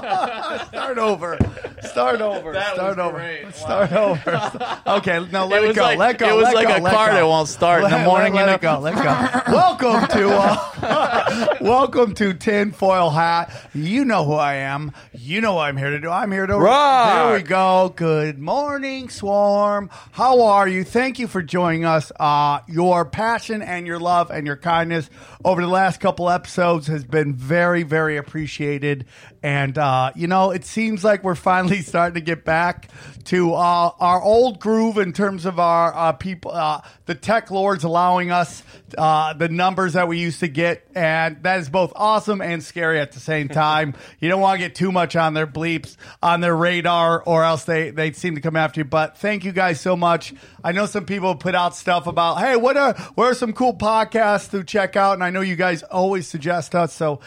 Start over. Start over. That Start over. Start over. Okay, no, let It it, go. like- let go. it was let like go, a let car that won't start in the morning, Let, you let it go. Let go. welcome to uh, welcome to Tinfoil Hat. You know who I am. You know what I'm here to do. I'm here to Rock. There we go. Good morning, Swarm. How are you? Thank you for joining us. Uh, your passion and your love and your kindness over the last couple episodes has been very, very appreciated. And uh, Uh, you know, it seems like we're finally starting to get back to uh, our old groove in terms of our uh, people, uh, the tech lords allowing us uh, the numbers that we used to get, and that is both awesome and scary at the same time. you don't want to get too much on their bleeps, on their radar, or else they they seem to come after you. But thank you guys so much. I know some people put out stuff about, hey, what are what are some cool podcasts to check out, and I know you guys always suggest us, so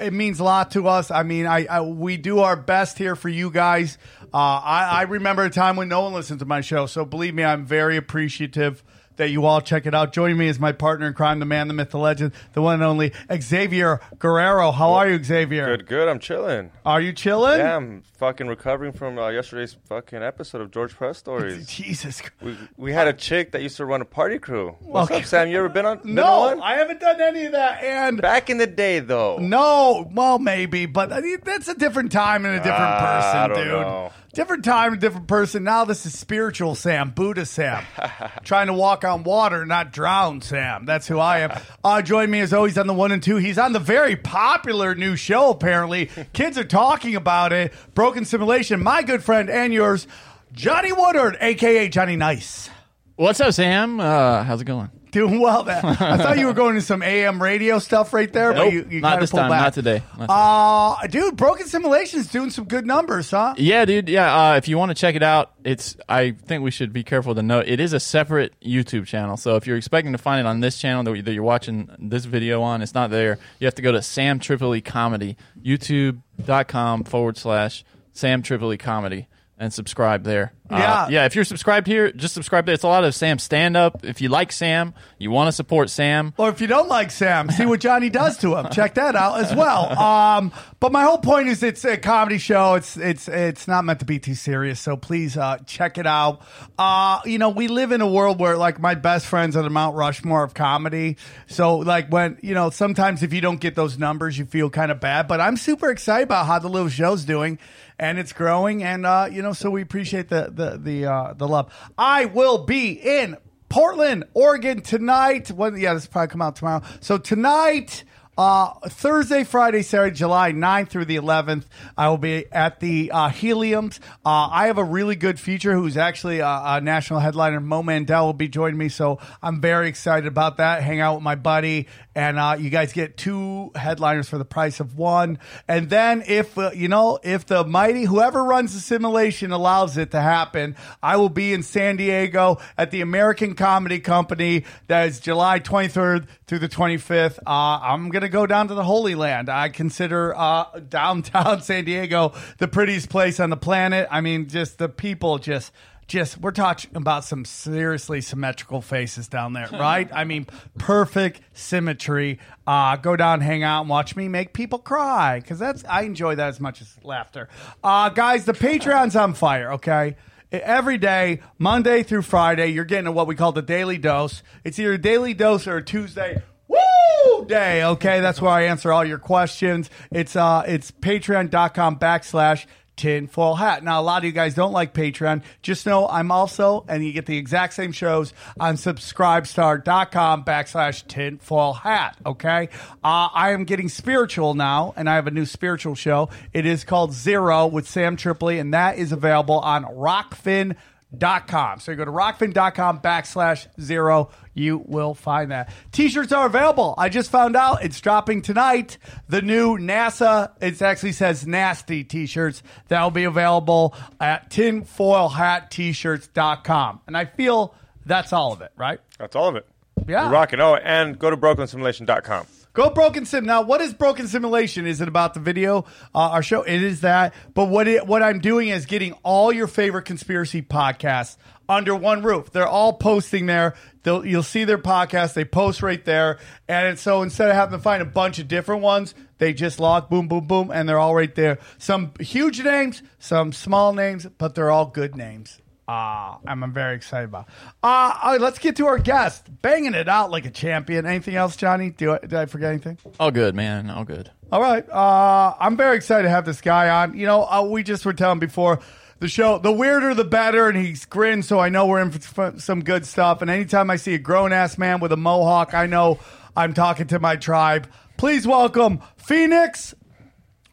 it means a lot to us. I mean, I, I we do our best here for you guys. Uh, I, I remember a time when no one listened to my show, so believe me, I'm very appreciative that you all check it out. Joining me is my partner in crime, the man, the myth, the legend, the one and only Xavier Guerrero. How are you, Xavier? Good, good. I'm chilling. Are you chilling? Yeah, I'm fucking recovering from uh, yesterday's fucking episode of George Press Stories. Jesus. Christ. we, we had a chick that used to run a party crew. What's Okay. up, Sam? You ever been on? been No, on one? I haven't done any of that. And Back in the day, though. no, well, maybe, but I mean, that's a different time and a different Ah, person, dude. know. Different time, different person. Now this is spiritual Sam, Buddha Sam, trying to walk on water, not drown Sam. That's who I am. Uh, join me as always on the one and two. He's on the very popular new show. Apparently, kids are talking about it. Broken Simulation. My good friend and yours, Johnny Woodard, aka Johnny Nice. What's up, Sam? Uh, how's it going? Doing well. That I thought you were going to some AM radio stuff right there, but you, you not this time, back. not today, not Uh, dude, Broken Simulation's doing some good numbers, huh? Yeah, dude. Yeah, uh, if you want to check it out, it's. I think we should be careful to note it is a separate YouTube channel. So if you're expecting to find it on this channel that, that you're watching this video on, it's not there. You have to go to Sam Tripoli Comedy, YouTube.com forward slash Sam Tripoli Comedy, and subscribe there. Uh, Yeah. yeah. If you're subscribed here, just subscribe there. It's a lot of Sam stand up. If you like Sam, you want to support Sam. Or if you don't like Sam, see what Johnny does to him. Check that out as well. Um, but my whole point is, it's a comedy show. It's it's it's not meant to be too serious. So please uh, check it out. Uh, you know, we live in a world where like my best friends are the Mount Rushmore of comedy. So like when you know, sometimes if you don't get those numbers, you feel kind of bad. But I'm super excited about how the little show's doing. And it's growing, and uh, you know, so we appreciate the the the uh, the love. I will be in Portland, Oregon tonight. When yeah, this will probably come out tomorrow. So tonight, uh, Thursday, Friday, Saturday, July 9th through the 11th, I will be at the uh, Heliums. Uh, I have a really good feature who's actually a, a national headliner. Mo Mandel will be joining me, so I'm very excited about that. Hang out with my buddy, and uh, you guys get two headliners for the price of one. And then if uh, you know if the mighty whoever runs the simulation allows it to happen, I will be in San Diego at the American Comedy Company. That is July 23rd through the 25th. Uh, I'm gonna go down to the Holy Land. I consider uh, downtown San Diego the prettiest place on the planet. I mean, just the people just just we're talking about some seriously symmetrical faces down there, right? I mean, perfect symmetry. Uh, go down, hang out, and watch me make people cry because that's I enjoy that as much as laughter. Uh, guys, the Patreon's on fire. Okay. Every day, Monday through Friday, you're getting what we call the daily dose. It's either a daily dose or a Tuesday Woo day. Okay, that's where I answer all your questions. It's uh, it's patreon.com backslash tinfoil hat. Now, a lot of you guys don't like Patreon. Just know I'm also, and you get the exact same shows on subscribestar.com backslash tinfoil hat. Okay. Uh, I am getting spiritual now, and I have a new spiritual show. It is called Zero with Sam Tripoli, and that is available on Rokfin dot com. So you go to rokfin.com backslash zero. You will find that. T-shirts are available. I just found out it's dropping tonight. The new NASA, it actually says nasty t-shirts that will be available at tinfoilhattshirts.com. And I feel that's all of it, right? That's all of it. Yeah. You're rocking. Oh, and go to brokensimulation.com. Go Broken Sim. Now, what is Broken Simulation? Is it about the video, uh, our show? It is that. But what it, what I'm doing is getting all your favorite conspiracy podcasts under one roof. They're all posting there. They'll, you'll see their podcast. They post right there. And so instead of having to find a bunch of different ones, they just log boom, boom, boom, and they're all right there. Some huge names, some small names, but they're all good names. Uh, I'm, I'm very excited about. Uh, all right, let's get to our guest. Banging it out like a champion. Anything else, Johnny? Do I, did I forget anything? All good, man. All good. All right. Uh, I'm very excited to have this guy on. You know, uh, we just were telling before the show, the weirder the better, and he's grinned, so I know we're in for some good stuff. And anytime I see a grown ass man with a mohawk, I know I'm talking to my tribe. Please welcome Phoenix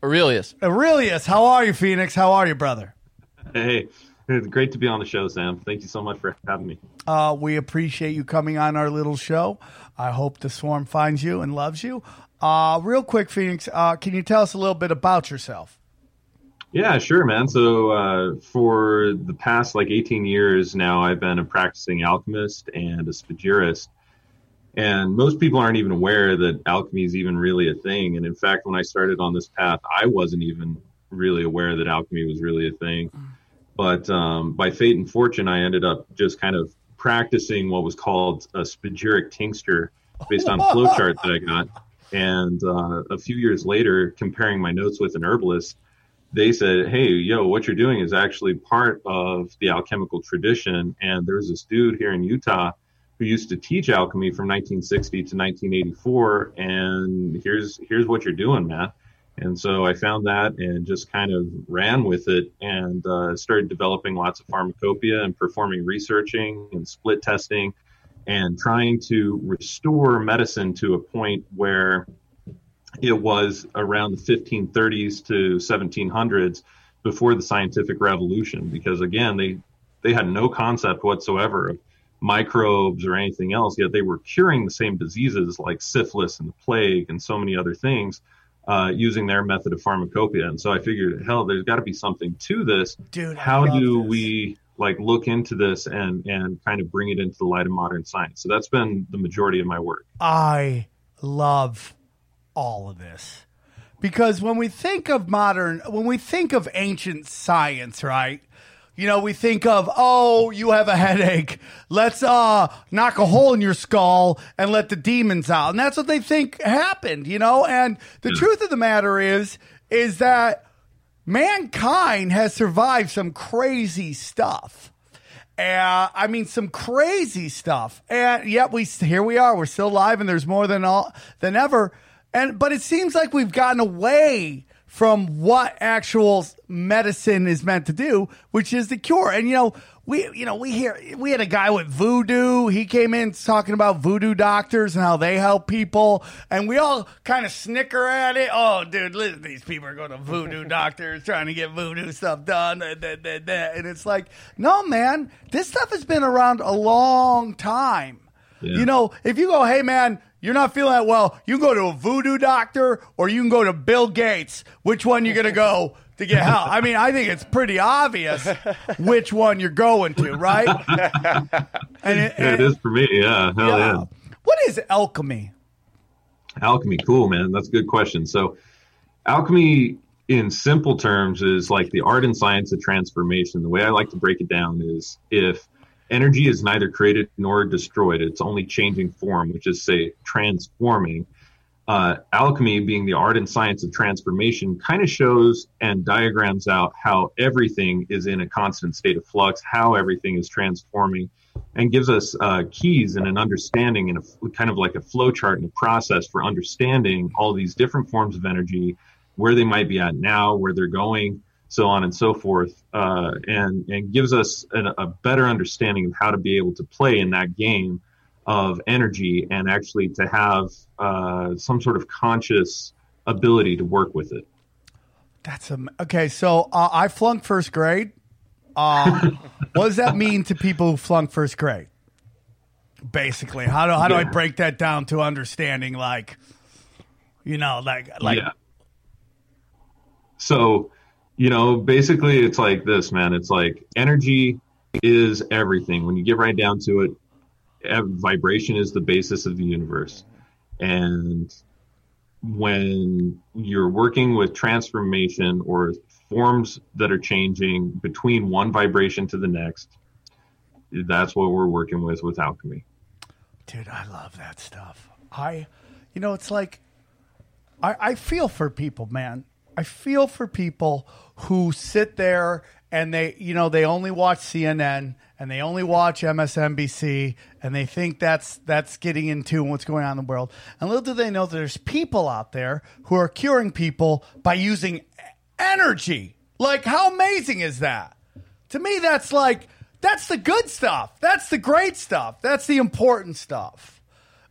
Aurelius. Aurelius. How are you, Phoenix? How are you, brother? Hey, it's great to be on the show, Sam. Thank you so much for having me. Uh, we appreciate you coming on our little show. I hope the swarm finds you and loves you. Uh, real quick, Phoenix, uh, can you tell us a little bit about yourself? Yeah, sure, man. So uh, for the past like 18 years now, I've been a practicing alchemist and a spagyrist. And most people aren't even aware that alchemy is even really a thing. And in fact, when I started on this path, I wasn't even really aware that alchemy was really a thing. But um, by fate and fortune, I ended up just kind of practicing what was called a spagyric tincture based on flowchart that I got. And uh, a few years later, comparing my notes with an herbalist, they said, "Hey, yo, what you're doing is actually part of the alchemical tradition." And there's this dude here in Utah who used to teach alchemy from 1960 to 1984, and here's here's what you're doing, man. And so I found that and just kind of ran with it and uh, started developing lots of pharmacopoeia and performing researching and split testing and trying to restore medicine to a point where it was around the 1530s to 1700s before the scientific revolution because again they they had no concept whatsoever of microbes or anything else yet they were curing the same diseases like syphilis and the plague and so many other things uh, using their method of pharmacopoeia and so i figured hell there's got to be something to this Dude, how do this. we like look into this and and kind of bring it into the light of modern science so that's been the majority of my work I love all of this because when we think of modern, when we think of ancient science, right? You know, we think of, oh, you have a headache. Let's uh knock a hole in your skull and let the demons out. And that's what they think happened, you know? And the truth of the matter is is that mankind has survived some crazy stuff. Uh, I mean, some crazy stuff, and yet we here we are. We're still alive, and there's more than all than ever. And but it seems like we've gotten away from what actual medicine is meant to do, which is the cure. And you know, we you know we hear we had a guy with voodoo. He came in talking about voodoo doctors and how they help people, and we all kind of snicker at it. Oh, dude, listen, these people are going to voodoo doctors trying to get voodoo stuff done, and it's like, no, man, this stuff has been around a long time. Yeah. You know, if you go, hey man, you're not feeling that well, you can go to a voodoo doctor or you can go to Bill Gates. Which one you gonna go to get help? I mean, I think it's pretty obvious which one you're going to, right? And it, yeah, it is for me yeah hell yeah. What is alchemy? Alchemy, cool, man. That's a good question. So, alchemy, in simple terms, is like the art and science of transformation. The way I like to break it down is if energy is neither created nor destroyed, it's only changing form, which is, say, transforming. Uh, alchemy, being the art and science of transformation, kind of shows and diagrams out how everything is in a constant state of flux, how everything is transforming, and gives us uh, keys and an understanding and a kind of like a flow chart and a process for understanding all these different forms of energy, where they might be at now, where they're going, so on and so forth, uh, and and gives us a, a better understanding of how to be able to play in that game of energy and actually to have uh, some sort of conscious ability to work with it. That's a, okay. So uh, I flunked first grade. Uh, what does that mean to people who flunk first grade? Basically, how do how do I break that down to understanding? Like, you know, like like yeah. So, you know, basically it's like this, man. It's like energy is everything. When you get right down to it, vibration is the basis of the universe. And when you're working with transformation or forms that are changing between one vibration to the next, that's what we're working with with alchemy. Dude, I love that stuff. I, you know, it's like, I, I feel for people, man. I feel for people who sit there and they, you know, they only watch CNN and they only watch MSNBC and they think that's that's getting into what's going on in the world. And little do they know that there's people out there who are curing people by using energy. Like, how amazing is that? To me, that's like that's the good stuff. That's the great stuff. That's the important stuff.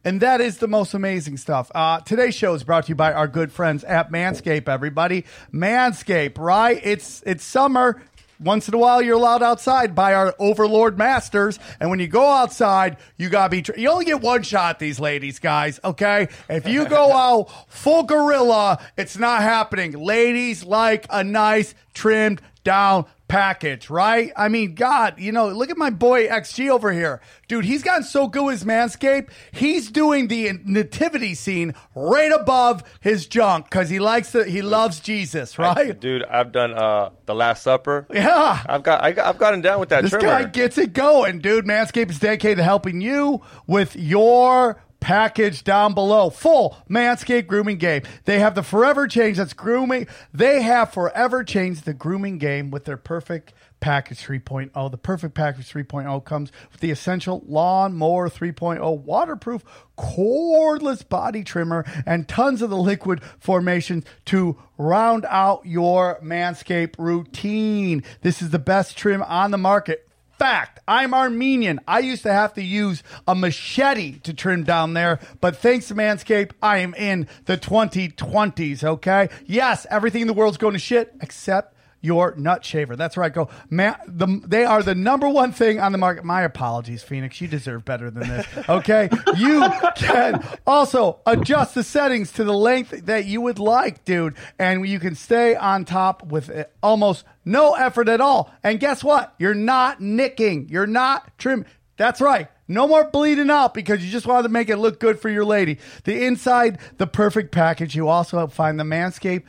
And that is the most amazing stuff. Uh, today's show is brought to you by our good friends at Manscaped. Everybody, Manscaped, right? It's it's summer. Once in a while, you're allowed outside by our overlord masters. And when you go outside, you gotta be. Tr- you only get one shot, these ladies, guys. Okay, if you go out full gorilla, it's not happening. Ladies like a nice trimmed down package, right? I mean, God, you know, look at my boy XG over here. Dude, he's gotten so good with his Manscaped. He's doing the nativity scene right above his junk because he likes the, he loves Jesus, right? Dude, I've done uh, the Last Supper. Yeah. I've got I got, I've gotten down with that This trimmer. guy gets it going, dude. Manscaped is dedicated to helping you with your package down below. Full Manscaped grooming game. They have the forever change that's grooming. They have forever changed the grooming game with their perfect package 3.0. The perfect package 3.0 comes with the essential lawnmower 3.0 waterproof cordless body trimmer and tons of the liquid formations to round out your Manscaped routine. This is the best trim on the market. Fact, I'm Armenian. I used to have to use a machete to trim down there, but thanks to Manscaped, I am in the 2020s, okay? Yes, everything in the world's going to shit except your nut shaver. That's right. Go, man. The, they are the number one thing on the market. My apologies, Phoenix. You deserve better than this. Okay. you can also adjust the settings to the length that you would like, dude, and you can stay on top with it almost no effort at all. And guess what? You're not nicking. You're not trim. That's right. No more bleeding out because you just wanted to make it look good for your lady. The inside, the perfect package. You also find the Manscaped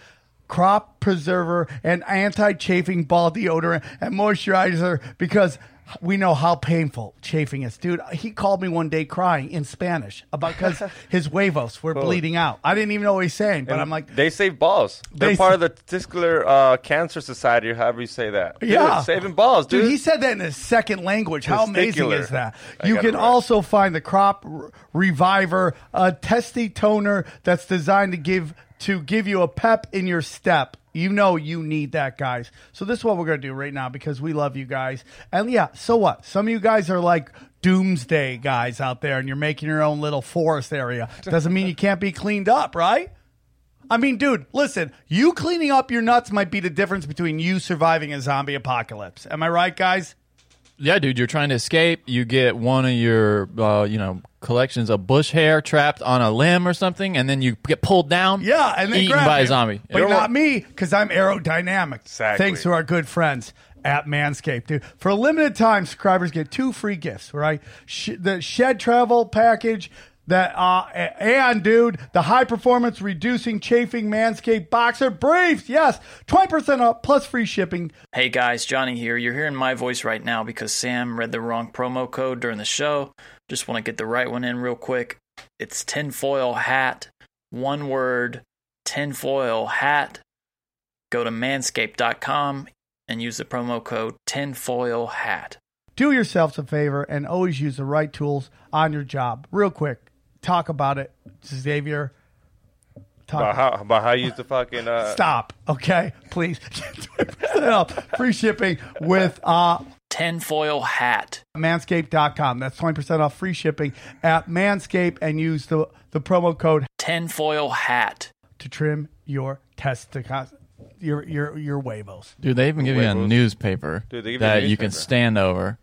crop preserver and anti-chafing ball deodorant and moisturizer because we know how painful chafing is. Dude, he called me one day crying in Spanish about because his huevos were bleeding out. I didn't even know what he's saying, but And I'm like, they save balls. They're They part of the Testicular uh, Cancer Society, or however you say that. Dude, Yeah. saving balls, dude. Dude, he said that in his second language. How amazing is that? I You can also find the Crop Reviver, a testy toner that's designed to give to give you a pep in your step. You know you need that, guys. So this is what we're gonna do right now because we love you guys. And yeah, so what? Some of you guys are like doomsday guys out there, and you're making your own little forest area. Doesn't mean you can't be cleaned up, right? I mean, dude, listen, you cleaning up your nuts might be the difference between you surviving a zombie apocalypse. Am I right, guys? Yeah, dude, you're trying to escape. You get one of your, uh, you know, collections of bush hair trapped on a limb or something, and then you get pulled down. Yeah, and then eaten grab by you. a zombie. But Yeah. not me, because I'm aerodynamic. Exactly. Thanks to our good friends at Manscaped, dude. For a limited time, subscribers get two free gifts, right? Sh- the Shed Travel package. That uh and dude, the high performance reducing chafing Manscaped boxer briefs. Yes, twenty percent off plus free shipping. Hey guys, Johnny here. You're hearing my voice right now because Sam read the wrong promo code during the show. Just want to get the right one in real quick. It's tinfoil hat, one word, tinfoil hat. Go to manscaped.com and use the promo code tinfoil hat. do yourselves a favor and always use the right tools on your job. Real quick, talk about it, Xavier. Talk- About how, about how you use the fucking. Uh, Stop. Okay, please. free shipping with uh, Tinfoil hat. manscaped.com. That's 20% off free shipping at Manscaped and use the, the promo code Tinfoil hat. to trim your testicles, your your your huevos. Dude, they even give you a Huevos. newspaper Dude, they give you a that you can newspaper. stand over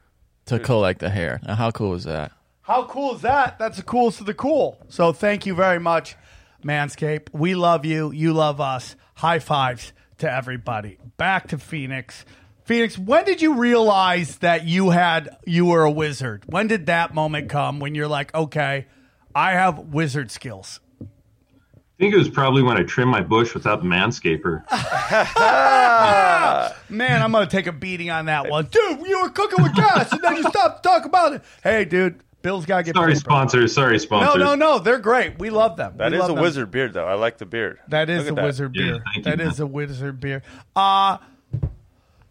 to collect the hair. Now, how cool is that? How cool is that? That's the coolest of the cool. So thank you very much, Manscaped. We love you. You love us. High fives to everybody. Back to Phoenix. Phoenix, when did you realize that you had you were a wizard? When did that moment come when you're like, okay, I have wizard skills? I think it was probably when I trimmed my bush without the manscaper. Man, I'm gonna take a beating on that one. Dude, you were cooking with gas and then you stopped to talk about it. Hey, dude, Bill's gotta get Sorry, paid, bro. sponsors. Sorry, No, sponsors. no, no. No. They're great. We love them. that We is a them. wizard beard, though. I like the beard. That is Look a at that. wizard Yeah, beer. thank you, That is man. a wizard beer. Uh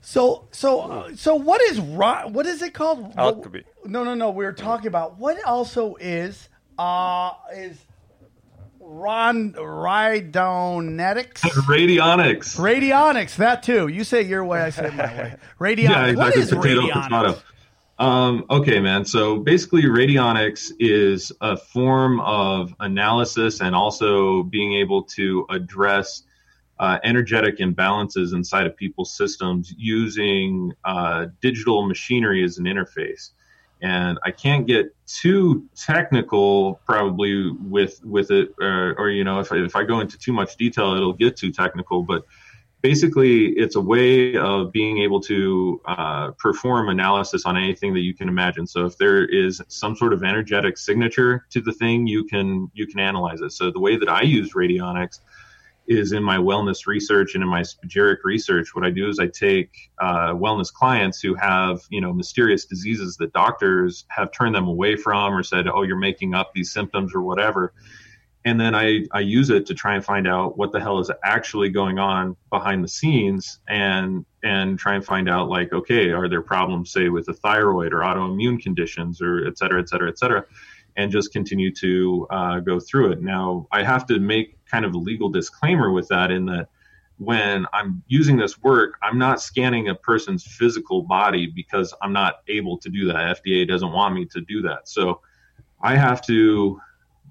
so so uh, so what is ro- what is it called? Alchemy. No, no, no. We were talking about what also is uh is Ron Rhydonetics. Radionics. Radionics, that too. You say your way, I say my way. Radionics. Yeah, exactly. is Potato, radionics? potato. Um, okay, man. So basically, radionics is a form of analysis and also being able to address uh, energetic imbalances inside of people's systems using uh, digital machinery as an interface. And I can't get too technical, probably with with it, or, or you know, if I, if I go into too much detail, it'll get too technical. But basically it's a way of being able to uh, perform analysis on anything that you can imagine so if there is some sort of energetic signature to the thing you can you can analyze it so the way that i use radionics is in my wellness research and in my spagyric research what i do is i take uh, wellness clients who have you know mysterious diseases that doctors have turned them away from or said oh you're making up these symptoms or whatever. And then I, I use it to try and find out what the hell is actually going on behind the scenes and and try and find out like okay are there problems say with the thyroid or autoimmune conditions or et cetera et cetera et cetera and just continue to uh, go through it. Now i have to make kind of a legal disclaimer with that in that when i'm using this work i'm not scanning a person's physical body because i'm not able to do that. Fda doesn't want me to do that. So i have to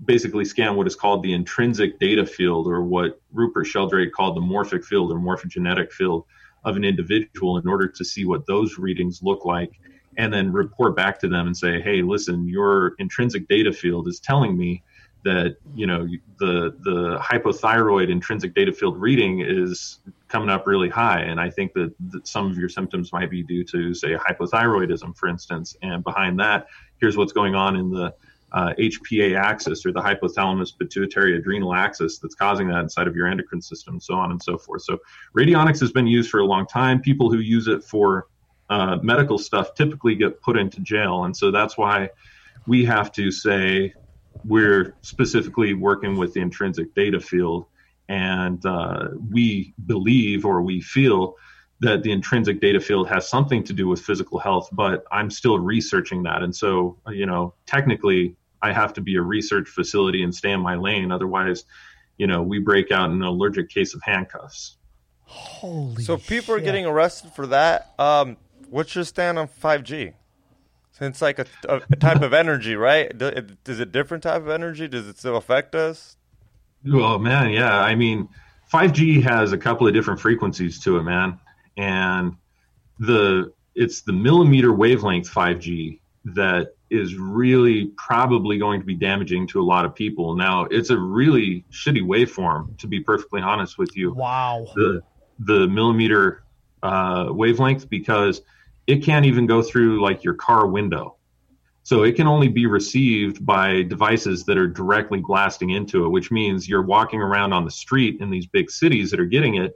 basically scan what is called the intrinsic data field, or what Rupert Sheldrake called the morphic field or morphogenetic field of an individual in order to see what those readings look like, and then report back to them and say, hey, listen, your intrinsic data field is telling me that you know the the hypothyroid intrinsic data field reading is coming up really high and i think that, that some of your symptoms might be due to say hypothyroidism for instance and behind that here's what's going on in the uh, HPA axis or the hypothalamus pituitary adrenal axis that's causing that inside of your endocrine system, so on and so forth. So, radionics has been used for a long time. People who use it for uh, medical stuff typically get put into jail. And so that's why we have to say we're specifically working with the intrinsic data field. And uh, we believe or we feel that the intrinsic data field has something to do with physical health, but I'm still researching that. And so, you know, technically, I have to be a research facility and stay in my lane. Otherwise, you know, we break out in an allergic case of handcuffs. Holy So people are getting arrested for that. Um, what's your stand on 5G? Since like a, a type of energy, right? Do- it- Is it different type of energy? Does it still affect us? Oh man, yeah. I mean, 5G has a couple of different frequencies to it, man, and the it's the millimeter wavelength 5G that is really probably going to be damaging to a lot of people. Now, it's a really shitty waveform, to be perfectly honest with you. Wow. the the millimeter uh, wavelength because it can't even go through like your car window. So it can only be received by devices that are directly blasting into it, which means you're walking around on the street in these big cities that are getting it,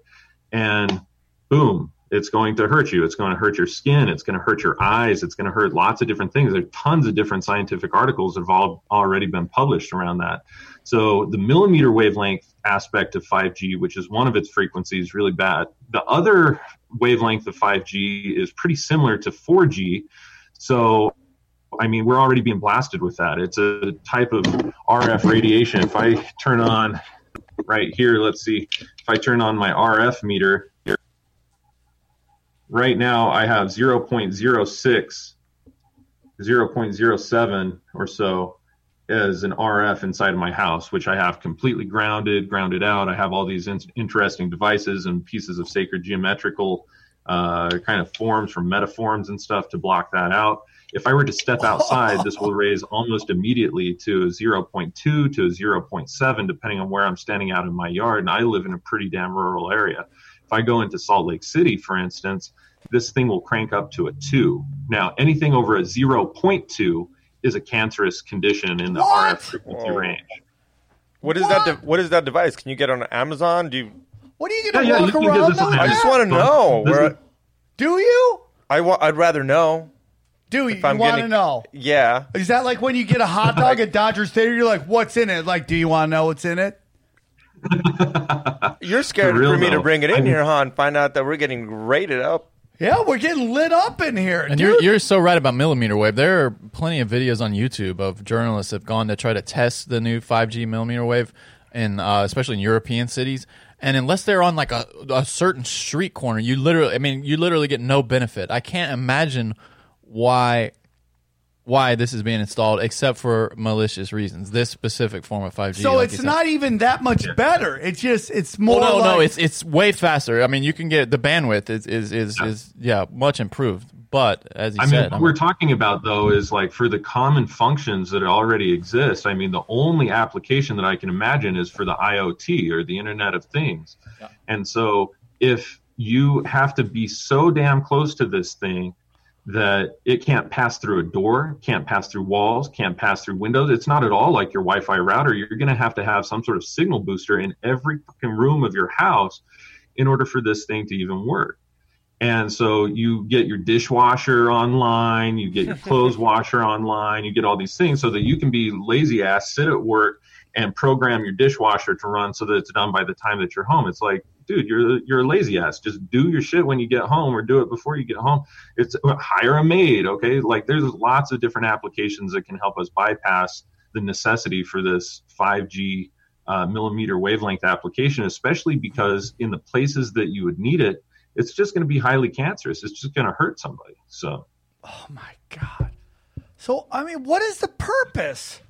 and boom, it's going to hurt you. It's going to hurt your skin. It's going to hurt your eyes. It's going to hurt lots of different things. There are tons of different scientific articles that have all already been published around that. So the millimeter wavelength aspect of 5G, which is one of its frequencies, really bad. The other wavelength of 5G is pretty similar to 4G. So, I mean, we're already being blasted with that. It's a type of RF radiation. If I turn on right here, let's see if I turn on my RF meter. Right now, I have 0.06, 0.07 or so as an RF inside of my house, which I have completely grounded, grounded out. I have all these in- interesting devices and pieces of sacred geometrical uh, kind of forms from metaforms and stuff to block that out. If I were to step outside, this will raise almost immediately to a 0.2 to a 0.7, depending on where I'm standing out in my yard. And I live in a pretty damn rural area. If I go into Salt Lake City, for instance, this thing will crank up to a 2. Now, anything over a 0.2 is a cancerous condition in the What? RF frequency Whoa. range. What is that? De- what is that device? Can you get on Amazon? Do you? What are you gonna Yeah, yeah, walk you can get around this on with I just want to know. This Where is- Do you? I wa- I'd rather know. Do you, If I'm want to getting- know? Yeah. Is that like when you get a hot dog at Dodger Stadium? You're like, "What's in it?" Like, do you want to know what's in it? You're scared For real, for me to bring it I in here, huh? And find out that we're getting rated up. Yeah, we're getting lit up in here, And dude. you're you're so right about millimeter wave. There are plenty of videos on YouTube of journalists have gone to try to test the new 5G millimeter wave, in uh, especially in European cities. And unless they're on like a, a certain street corner, you literally, I mean, you literally get no benefit. I can't imagine why why this is being installed except for malicious reasons. This specific form of 5G. so like it's not even that much better. It's just it's more. Well, no, no, it's it's way faster. I mean, you can get the bandwidth is is is, is yeah much improved. But as you I mean, said, what we're talking about though is like for the common functions that already exist. I mean, the only application that I can imagine is for the IoT or the Internet of Things. And so, if you have to be so damn close to this thing that it can't pass through a door, can't pass through walls, can't pass through windows, it's not at all like your Wi-Fi router. You're going to have to have some sort of signal booster in every fucking room of your house in order for this thing to even work. And so you get your dishwasher online, you get your clothes washer online, you get all these things so that you can be lazy ass, sit at work and program your dishwasher to run so that it's done by the time that you're home. It's like, dude, you're you're a lazy ass. Just do your shit when you get home or do it before you get home. It's hire a maid, okay? Like there's lots of different applications that can help us bypass the necessity for this 5G uh, millimeter wavelength application, especially because in the places that you would need it, it's just going to be highly cancerous. It's just going to hurt somebody. So, oh my god. So I mean, what is the purpose?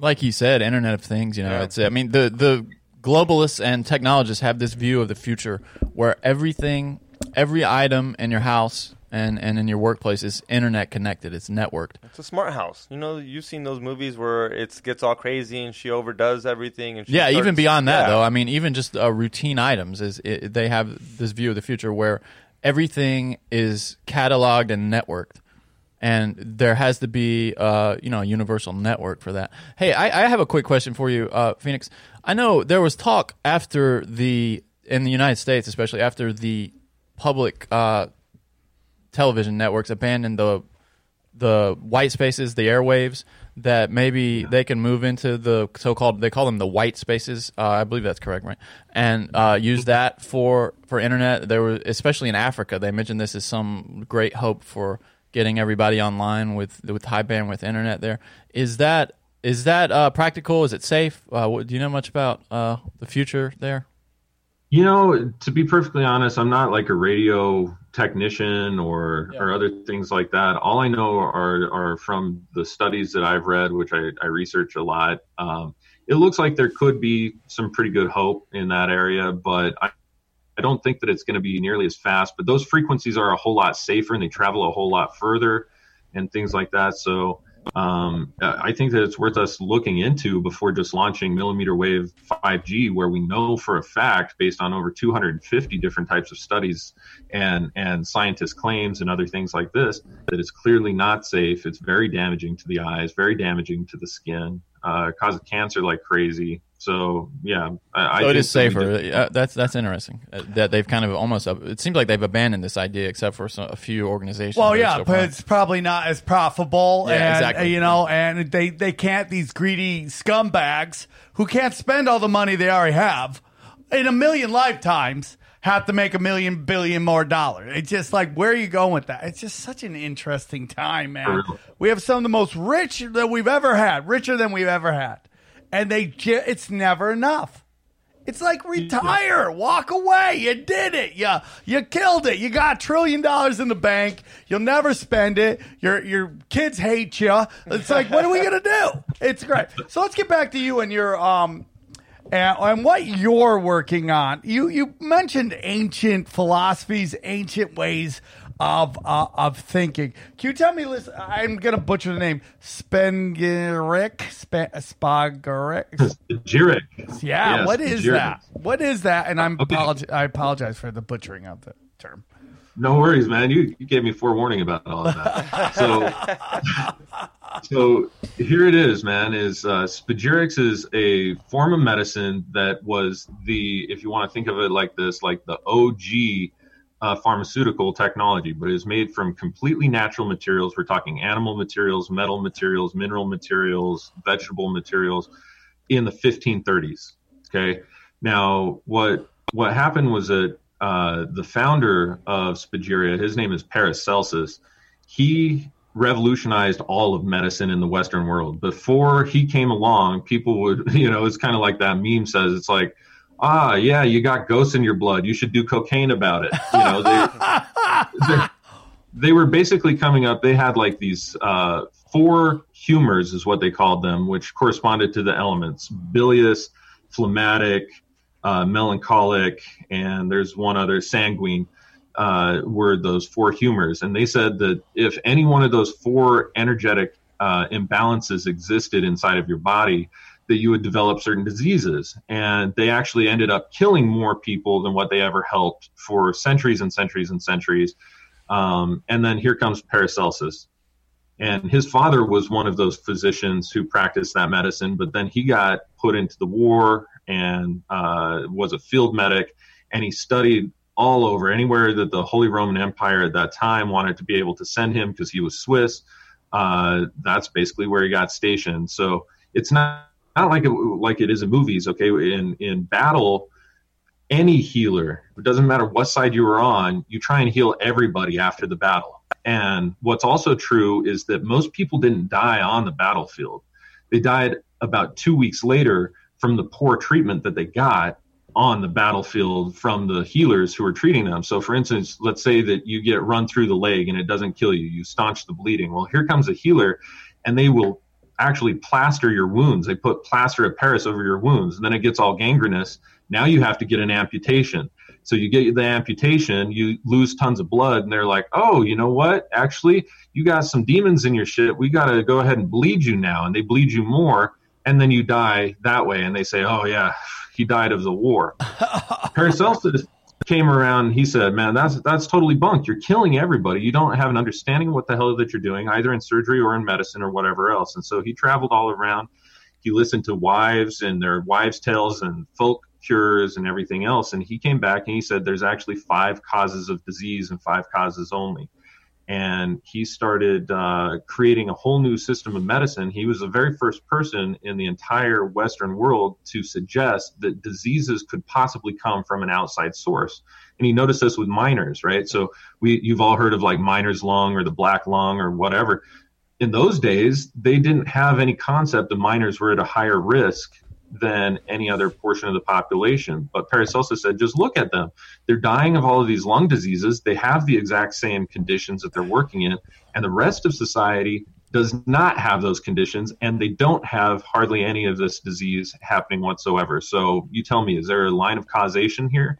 like you said, Internet of Things. You know, it's. I mean, the the globalists and technologists have this view of the future where everything, every item in your house and and in your workplace is internet connected. It's networked. It's a smart house. You know, you've seen those movies where it gets all crazy and she overdoes everything. And she Yeah, even beyond that Yeah. though. I mean, even just uh, routine items is it, they have this view of the future where everything is cataloged and networked, and there has to be uh, you know a universal network for that. Hey, I, I have a quick question for you, uh, Phoenix. I know there was talk after the in the United States, especially after the public uh, television networks abandoned the the white spaces, the airwaves, that maybe they can move into the so-called they call them the white spaces. Uh, I believe that's correct, right? And uh, use that for for internet. There were especially in Africa. They mentioned this as some great hope for getting everybody online with with high bandwidth internet. There is that is that uh, practical? Is it safe? Uh, what, do you know much about uh, the future there? you know, to be perfectly honest, I'm not like a radio technician or or other things like that. All I know are are from the studies that I've read, which I, I research a lot. Um, it looks like there could be some pretty good hope in that area, but I, I don't think that it's going to be nearly as fast. But those frequencies are a whole lot safer and they travel a whole lot further and things like that. So um, I think that it's worth us looking into before just launching millimeter wave 5G, where we know for a fact, based on over 250 different types of studies and and scientist claims and other things like this, that it's clearly not safe. It's very damaging to the eyes, very damaging to the skin, uh, causes cancer like crazy. So yeah, I, I So it think is that we safer. Uh, that's that's interesting. Uh, that they've kind of almost. It seems like they've abandoned this idea, except for some, a few organizations. Well, yeah, still but trying. it's probably not as profitable, Yeah, and exactly. uh, you know, and they they can't these greedy scumbags who can't spend all the money they already have in a million lifetimes have to make a million billion more dollars. It's just like where are you going with that? It's just such an interesting time, man. We have some of the most rich that we've ever had, richer than we've ever had. and they it's never enough. It's like retire, walk away. You did it. You you killed it. You got a trillion dollars in the bank. You'll never spend it. Your your kids hate you. It's like what are we gonna do? It's great. So let's get back to you and your um and, and what you're working on. You you mentioned ancient philosophies, ancient ways of uh, of thinking. Can you tell me? Listen, I'm gonna butcher the name. Spengeric, Sp- Spageric. Jirik. Yeah, Yes, what is that? What is that? And I'm Okay. apolog- I apologize for the butchering of the term. No worries, man. You, you gave me forewarning about all of that. so, so here it is, man. Is uh, is a form of medicine that was the, if you want to think of it like this, like the OG uh, pharmaceutical technology, but it's made from completely natural materials. We're talking animal materials, metal materials, mineral materials, vegetable materials in the 1530s. Okay. Now, what what happened was that uh, the founder of Spagyria, his name is Paracelsus, he revolutionized all of medicine in the Western world. Before he came along, people would, you know, it's kind of like that meme says, it's like, ah, yeah, you got ghosts in your blood. You should do cocaine about it. You know, they, they, they were basically coming up. They had like these uh, four humors, is what they called them, which corresponded to the elements: bilious, phlegmatic, uh, melancholic, and there's one other, sanguine. Uh, were those four humors, and they said that if any one of those four energetic uh, imbalances existed inside of your body, that you would develop certain diseases. And they actually ended up killing more people than what they ever helped for centuries and centuries and centuries. Um, and then here comes Paracelsus. And his father was one of those physicians who practiced that medicine, but then he got put into the war and uh, was a field medic. And he studied all over, anywhere that the Holy Roman Empire at that time wanted to be able to send him because he was Swiss. Uh, that's basically where he got stationed. So it's not not like it, like it is in movies. Okay, in in battle, any healer, it doesn't matter what side you were on, you try and heal everybody after the battle. And what's also true is that most people didn't die on the battlefield. They died about two weeks later from the poor treatment that they got on the battlefield from the healers who are treating them. So, for instance, let's say that you get run through the leg and it doesn't kill you, you staunch the bleeding. Well, here comes a healer, and they will actually plaster your wounds. They put plaster of Paris over your wounds, and then it gets all gangrenous. Now you have to get an amputation. So you get the amputation, you lose tons of blood, and they're like, "Oh, you know what? Actually, you got some demons in your shit. We got to go ahead and bleed you now." And they bleed you more, and then you die that way. And they say, "Oh yeah, he died of the war." Paracelsus came around. He said, "Man, that's that's totally bunk. You're killing everybody. You don't have an understanding of what the hell that you're doing, either in surgery or in medicine or whatever else." And so he traveled all around. He listened to wives and their wives' tales and folk cures and everything else. And he came back and he said, "There's actually five causes of disease and five causes only." And he started uh, creating a whole new system of medicine. He was the very first person in the entire Western world to suggest that diseases could possibly come from an outside source. And he noticed this with miners, right? So we, you've all heard of like miner's lung or the black lung or whatever. In those days, they didn't have any concept of miners were at a higher risk than any other portion of the population. But Paracelsus said, just look at them. They're dying of all of these lung diseases. They have the exact same conditions that they're working in. And the rest of society does not have those conditions and they don't have hardly any of this disease happening whatsoever. So you tell me, is there a line of causation here?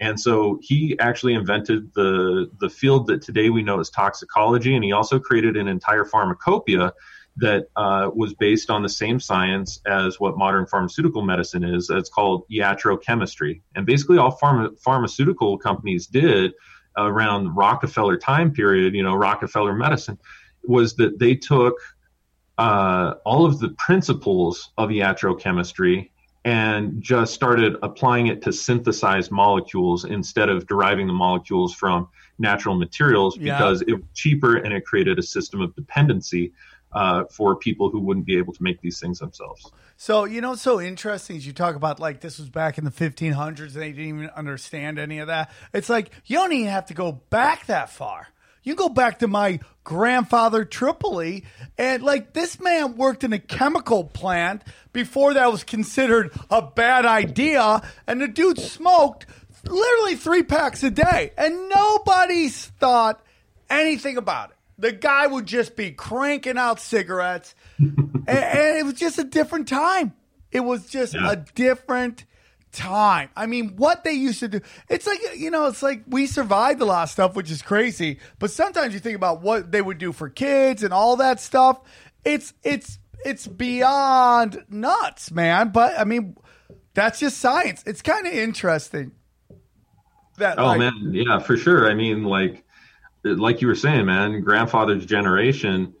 And so he actually invented the the field that today we know as toxicology, and he also created an entire pharmacopoeia that uh, was based on the same science as what modern pharmaceutical medicine is. It's called iatrochemistry. And basically, all pharma- pharmaceutical companies did around the Rockefeller time period, you know, Rockefeller medicine, was that they took uh, all of the principles of iatrochemistry and just started applying it to synthesize molecules instead of deriving the molecules from natural materials Yeah. because it was cheaper and it created a system of dependency uh, for people who wouldn't be able to make these things themselves. So you know, so interesting is you talk about like this was back in the 1500s, and they didn't even understand any of that. It's like you don't even have to go back that far. You go back to my grandfather Tripoli, and like this man worked in a chemical plant before that was considered a bad idea, and the dude smoked literally three packs a day, and nobody's thought anything about it. The guy would just be cranking out cigarettes, and, and it was just a different time. It was just Yeah. a different time. I mean, what they used to do. It's like, you know, it's like we survived a lot of stuff, which is crazy. But sometimes you think about what they would do for kids and all that stuff. It's, it's, it's beyond nuts, man. But I mean, that's just science. It's kind of interesting. That, Oh like, man, yeah, for sure. I mean, like, like you were saying, man, grandfather's generation.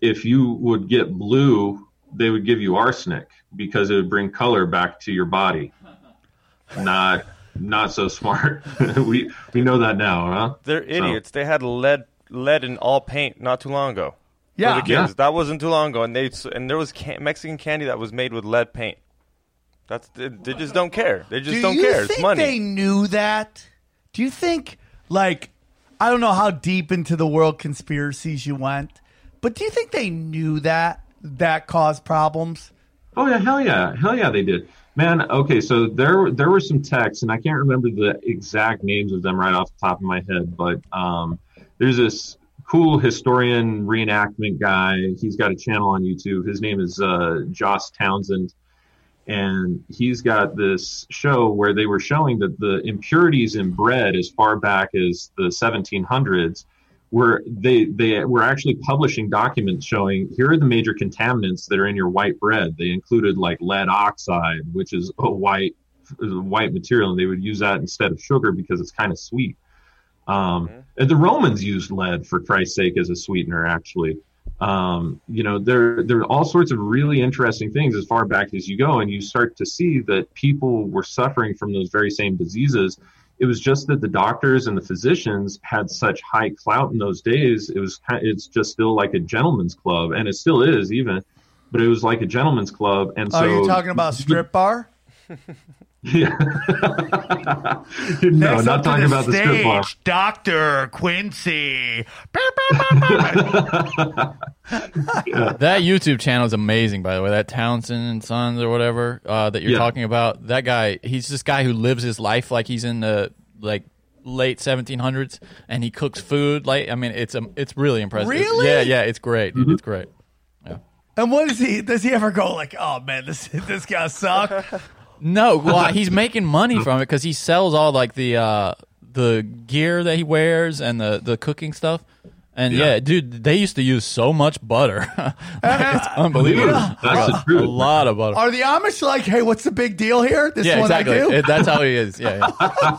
If you would get blue, they would give you arsenic because it would bring color back to your body. Not, not so smart. we we know that now, huh? They're idiots. They had lead lead in all paint not too long ago. Yeah. for the kids. That wasn't too long ago, and they and there was can- Mexican candy that was made with lead paint. That's they, they just don't care. They just Do don't you care. think It's money. they knew that? Do you think, like, I don't know how deep into the world conspiracies you went, but do you think they knew that that caused problems? Oh yeah, hell yeah, hell yeah, they did, man. Okay, so there there were some texts, and I can't remember the exact names of them right off the top of my head, but um, there's this cool historian reenactment guy. He's got a channel on YouTube. His name is uh, Joss Townsend, and he's got this show where they were showing that the impurities in bread as far back as the 1700s were they they were actually publishing documents showing here are the major contaminants that are in your white bread. They included like lead oxide, which is a white white material, and they would use that instead of sugar because it's kind of sweet. Um, and The Romans used lead for Christ's sake as a sweetener, actually. Um, you know, there there are all sorts of really interesting things as far back as you go, and you start to see that people were suffering from those very same diseases. It was just that the doctors and the physicians had such high clout in those days. It was kind it's just still like a gentleman's club, and it still is even, but it was like a gentleman's club. And so Are you talking about strip bar? Yeah. no, not up to talking about the strip bar. Doctor Quincy. That YouTube channel is amazing, by the way. That Townsend and Sons or whatever uh, that you're Yeah. talking about. That guy, he's this guy who lives his life like he's in the like late 1700s, and he cooks food. Like, I mean, it's um, it's really impressive. Really? Yeah, yeah, it's great. dude. It's great. And what does he? Does he ever go like, "Oh man, this this guy suck"? No, well, he's making money from it because he sells all like the uh, the gear that he wears and the the cooking stuff. And yeah. Yeah. dude, they used to use so much butter. it's unbelievable. Yeah, that's the a truth. lot of butter. Are the Amish like, "Hey, what's the big deal here?" This yeah, is what exactly. I do. It- that's how he is. Yeah, yeah.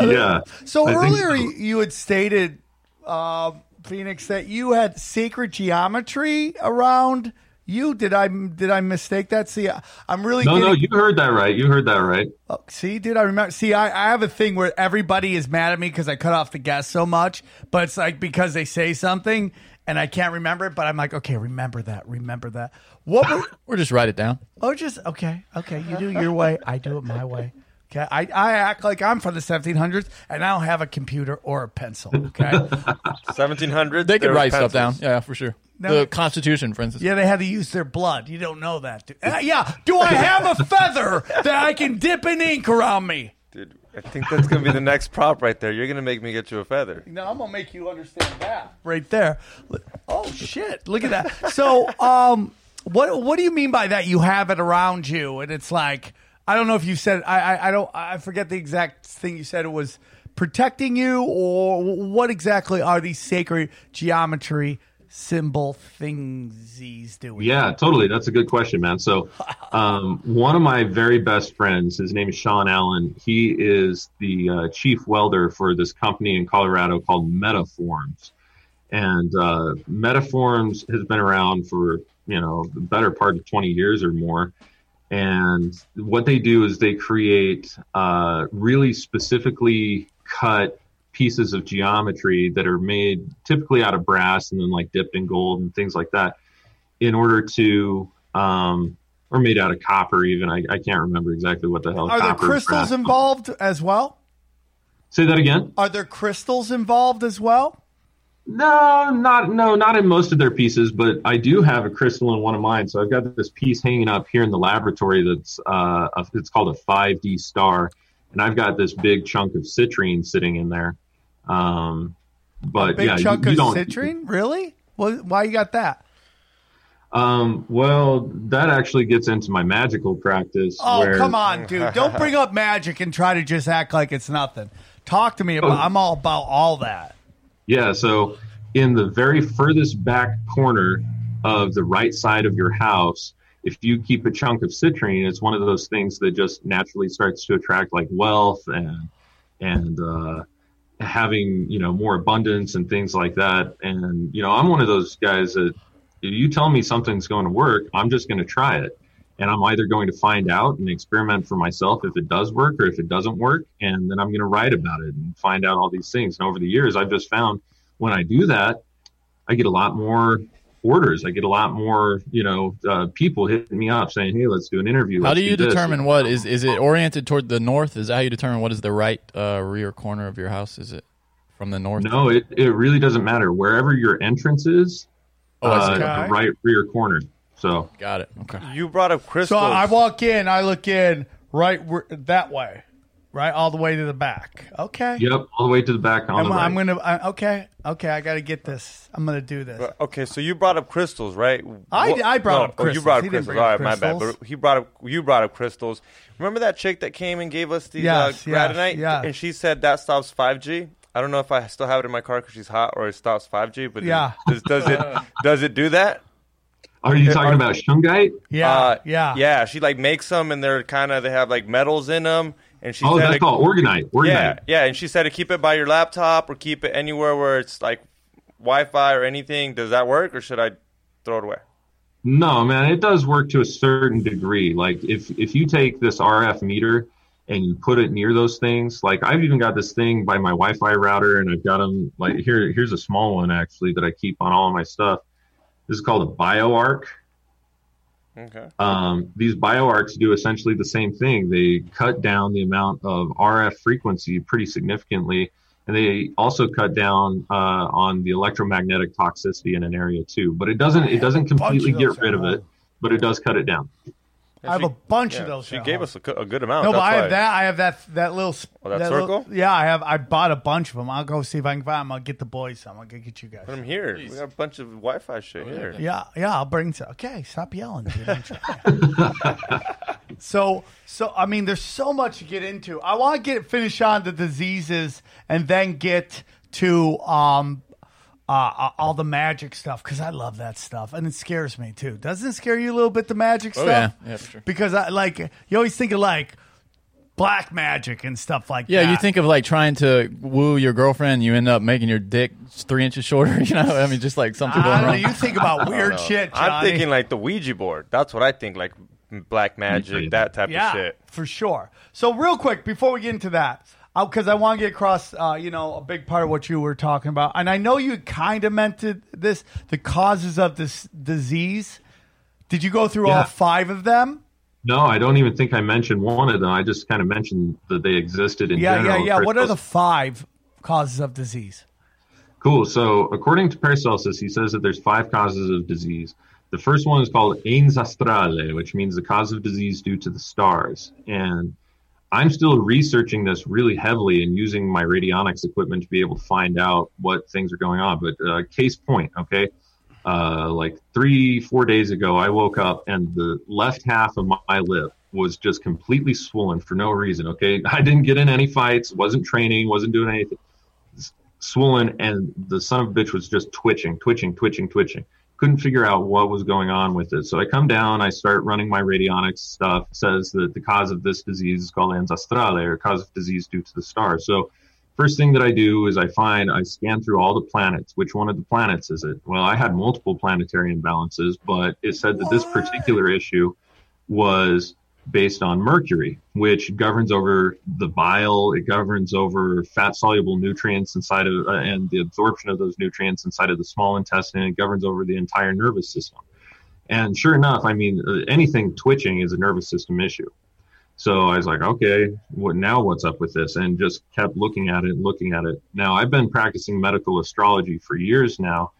yeah. So I think earlier so. you you had stated, uh, Phoenix, that you had sacred geometry around you. Did I did I mistake that? See, I- I'm really No, getting, no, you heard that right. You heard that right. Oh, see, dude, I remember. See, I, I have a thing where everybody is mad at me because I cut off the guest so much, but it's like because they say something and I can't remember it. But I'm like, okay, remember that, remember that. What? Were, or just write it down. oh, just okay, okay. You do it your way, I do it my way. Okay, I, I act like I'm from the 1700s and I don't have a computer or a pencil. Okay, 1700. They could write stuff down. Yeah, for sure. No. the Constitution, for instance. yeah, they had to use their blood. You don't know that. dude. Uh, yeah, do I have a feather that I can dip in ink around me? Dude, I think that's gonna be the next prop right there. You're gonna make me get you a feather. No, I'm gonna make you understand that right there. Oh shit! Look at that. So, um, what what do you mean by that? You have it around you, and it's like I don't know if you said I I, I don't I forget the exact thing you said. It was protecting you, or what exactly are these sacred geometry symbol things he's doing? Yeah, totally. That's a good question, man. So, um, one of my very best friends, his name is Sean Allen. He is the uh, chief welder for this company in Colorado called Metaforms, and uh, Metaforms has been around for you know the better part of twenty years or more. And what they do is they create uh, really specifically cut pieces of geometry that are made typically out of brass and then like dipped in gold and things like that in order to um or made out of copper even i, I can't remember exactly what the hell Are there crystals involved as well? say that again Are there crystals involved as well? No, not no, not in most of their pieces, but I do have a crystal in one of mine. So I've got this piece hanging up here in the laboratory. That's uh, it's called a 5D star, and I've got this big chunk of citrine sitting in there. Um, but Big yeah, you- chunk you of don't- citrine? Really? Well, why you got that? Um, well, that actually gets into my magical practice. Oh, where, come on, dude. Don't bring up magic and try to just act like it's nothing. Talk to me about I'm all about all that. Yeah, so in the very furthest back corner of the right side of your house, if you keep a chunk of citrine, it's one of those things that just naturally starts to attract like wealth and and uh, having you know more abundance and things like that. And you know, I'm one of those guys that if you tell me something's going to work, I'm just going to try it. And I'm either going to find out and experiment for myself if it does work or if it doesn't work. And then I'm going to write about it and find out all these things. And over the years, I've just found when I do that, I get a lot more orders. I get a lot more, you know, uh, people hitting me up saying, "Hey, let's do an interview." How Let's do you this." determine what is is it oriented toward the north? Is that how you determine what is the right uh, rear corner of your house? Is it from the north? No, it, it really doesn't matter. Wherever your entrance is, Oh, I uh, the right rear corner. So Got it. Okay. You brought up Chris So. I walk in, I look in right that way, right all the way to the back. Okay. Yep, all the way to the back on I'm, the right. I'm gonna. I, okay. Okay. I got to get this. I'm gonna do this. But- Okay, so you brought up crystals, right? I- I brought no, up Oh, you crystals. brought up He didn't crystals. bring up my bad. crystals. But he brought up you brought up crystals. Remember that chick that came and gave us the Yes, uh, yes, gratinite, yeah. and she said that stops 5G. I don't know if I still have it in my car because she's hot, or it stops 5G. But Yeah. does, does it does it do that? Are you talking about shungite? yeah. Uh, yeah. yeah. She like makes them, and they're kind of they have like metals in them, and she Oh, said that's orgonite. Orgonite. Yeah, yeah, and she said to keep it by your laptop or keep it anywhere where it's like Wi-Fi or anything. Does that work, or should I throw it away? No, man, it does work to a certain degree. Like if if you take this RF meter and you put it near those things, like I've even got this thing by my Wi-Fi router, and I've got them like here. Here's a small one actually that I keep on all of my stuff. This is called a BioArc. Okay. Um, these BioArcs do essentially the same thing. They cut down the amount of RF frequency pretty significantly, and they also cut down uh, on the electromagnetic toxicity in an area too. But it doesn't it doesn't completely get rid of it, but it does cut it down. I have she- a bunch Yeah, of those. She at gave home. us a, co- a good amount. No, but That's I why. have that. I have that that little. sp- Oh, that little- circle? yeah, I have. I bought a bunch of them. I'll go see if I can find them. I'll get the boys some. I'll go get you guys. Put them here. We got a bunch of Wi-Fi shit here. Yeah, yeah, I'll bring some. Okay, stop yelling, dude. I'm trying. so, so I mean, there's so much to get into. I want to get finish on the diseases and then get to um, uh, uh, all the magic stuff because I love that stuff and it scares me too. Doesn't it scare you a little bit the magic Oh, stuff? yeah. Yeah, for sure. Because I like you always think of like black magic and stuff like Yeah, that. Yeah, you think of like trying to woo your girlfriend, you end up making your dick three inches shorter. You know, I mean, just like something I going don't know. wrong. You think about weird shit. Johnny. I'm thinking like the Ouija board. That's what I think. Like black magic, that type yeah, of shit. for sure. So, real quick before we get into that, because I want to get across, uh, you know, a big part of what you were talking about, and I know you kind of meant to, this the causes of this disease. Did you go through all five of them? No, I don't even think I mentioned one of them. I just kind of mentioned that they existed in Yeah, general. yeah, yeah. What are the five causes of disease? Cool. So, according to Paracelsus, he says that there's five causes of disease. The first one is called ens astrale, which means the cause of disease due to the stars. And I'm still researching this really heavily and using my radionics equipment to be able to find out what things are going on. But uh, case point, okay, uh, like three, four days ago, I woke up and the left half of my lip was just completely swollen for no reason. Okay, I didn't get in any fights, wasn't training, wasn't doing anything swollen and the son of a bitch was just twitching, twitching, twitching, twitching. Couldn't figure out what was going on with it. So I come down, I start running my radionics stuff. Says that the cause of this disease is called ens astrale or cause of disease due to the stars. So first thing that I do is I find I scan through all the planets. Which one of the planets is it? Well, I had multiple planetary imbalances, but it said that this particular issue was based on Mercury, which governs over the bile, it governs over fat soluble nutrients inside of, uh, and the absorption of those nutrients inside of the small intestine. It governs over the entire nervous system. And sure enough, I mean, uh, anything twitching is a nervous system issue. So I was like, okay, what now? What's up with this? And just kept looking at it looking at it. Now I've been practicing medical astrology for years now,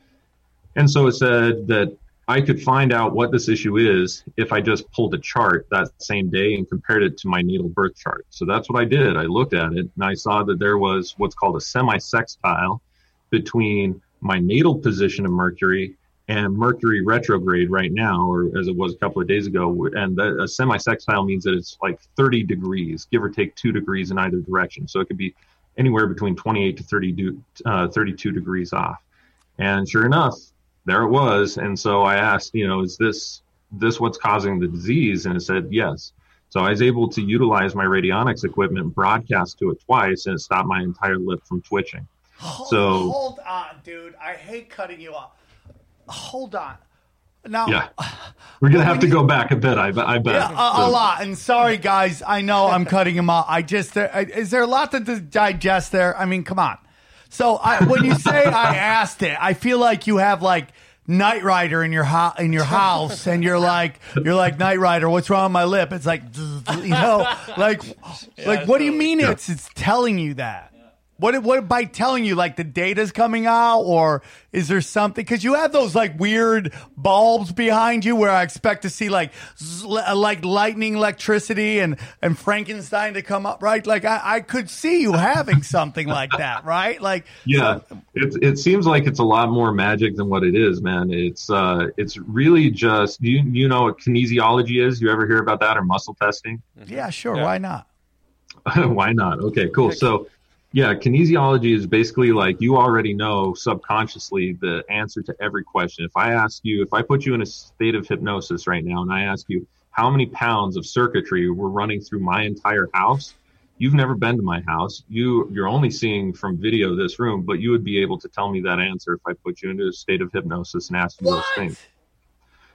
and so it said that I could find out what this issue is if I just pulled a chart that same day and compared it to my natal birth chart. So that's what I did. I looked at it and I saw that there was what's called a semi-sextile between my natal position of Mercury and Mercury retrograde right now, or as it was a couple of days ago. And the, a semi-sextile means that it's like 30 degrees, give or take two degrees in either direction. So it could be anywhere between 28 to 30, uh, 32 degrees off. And sure enough, there it was. And so I asked, you know, is this this what's causing the disease? And it said yes. So I was able to utilize my radionics equipment, broadcast to it twice, and it stopped my entire lip from twitching. Hold, So- hold on, dude. I hate cutting you off. Hold on. Now, Yeah, uh, we're gonna have to go back a bit. I, bet- I bet. Yeah, a, a So- lot. And sorry, guys. I know I'm cutting him off. I just there, is there a lot to digest there? I mean, come on. So I, when you say I asked it, I feel like you have like Knight Rider in your ho- in your house, and you're like you're like Knight Rider. What's wrong with my lip? It's like you know, like like what do you mean? It's it's telling you that. What what by telling you like the data's coming out or is there something because you have those like weird bulbs behind you where I expect to see like z- like lightning electricity and and Frankenstein to come up right like I, I could see you having something like that right like Yeah, it it seems like it's a lot more magic than what it is, man. It's uh, it's really just you you know what kinesiology is. You ever hear about that or muscle testing? yeah sure why not Why not? Okay, cool. So, yeah, kinesiology is basically like you already know subconsciously the answer to every question. If I ask you, if I put you in a state of hypnosis right now and I ask you how many pounds of circuitry were running through my entire house, you've never been to my house. You you're only seeing from video this room, but you would be able to tell me that answer if I put you into a state of hypnosis and asked you those things.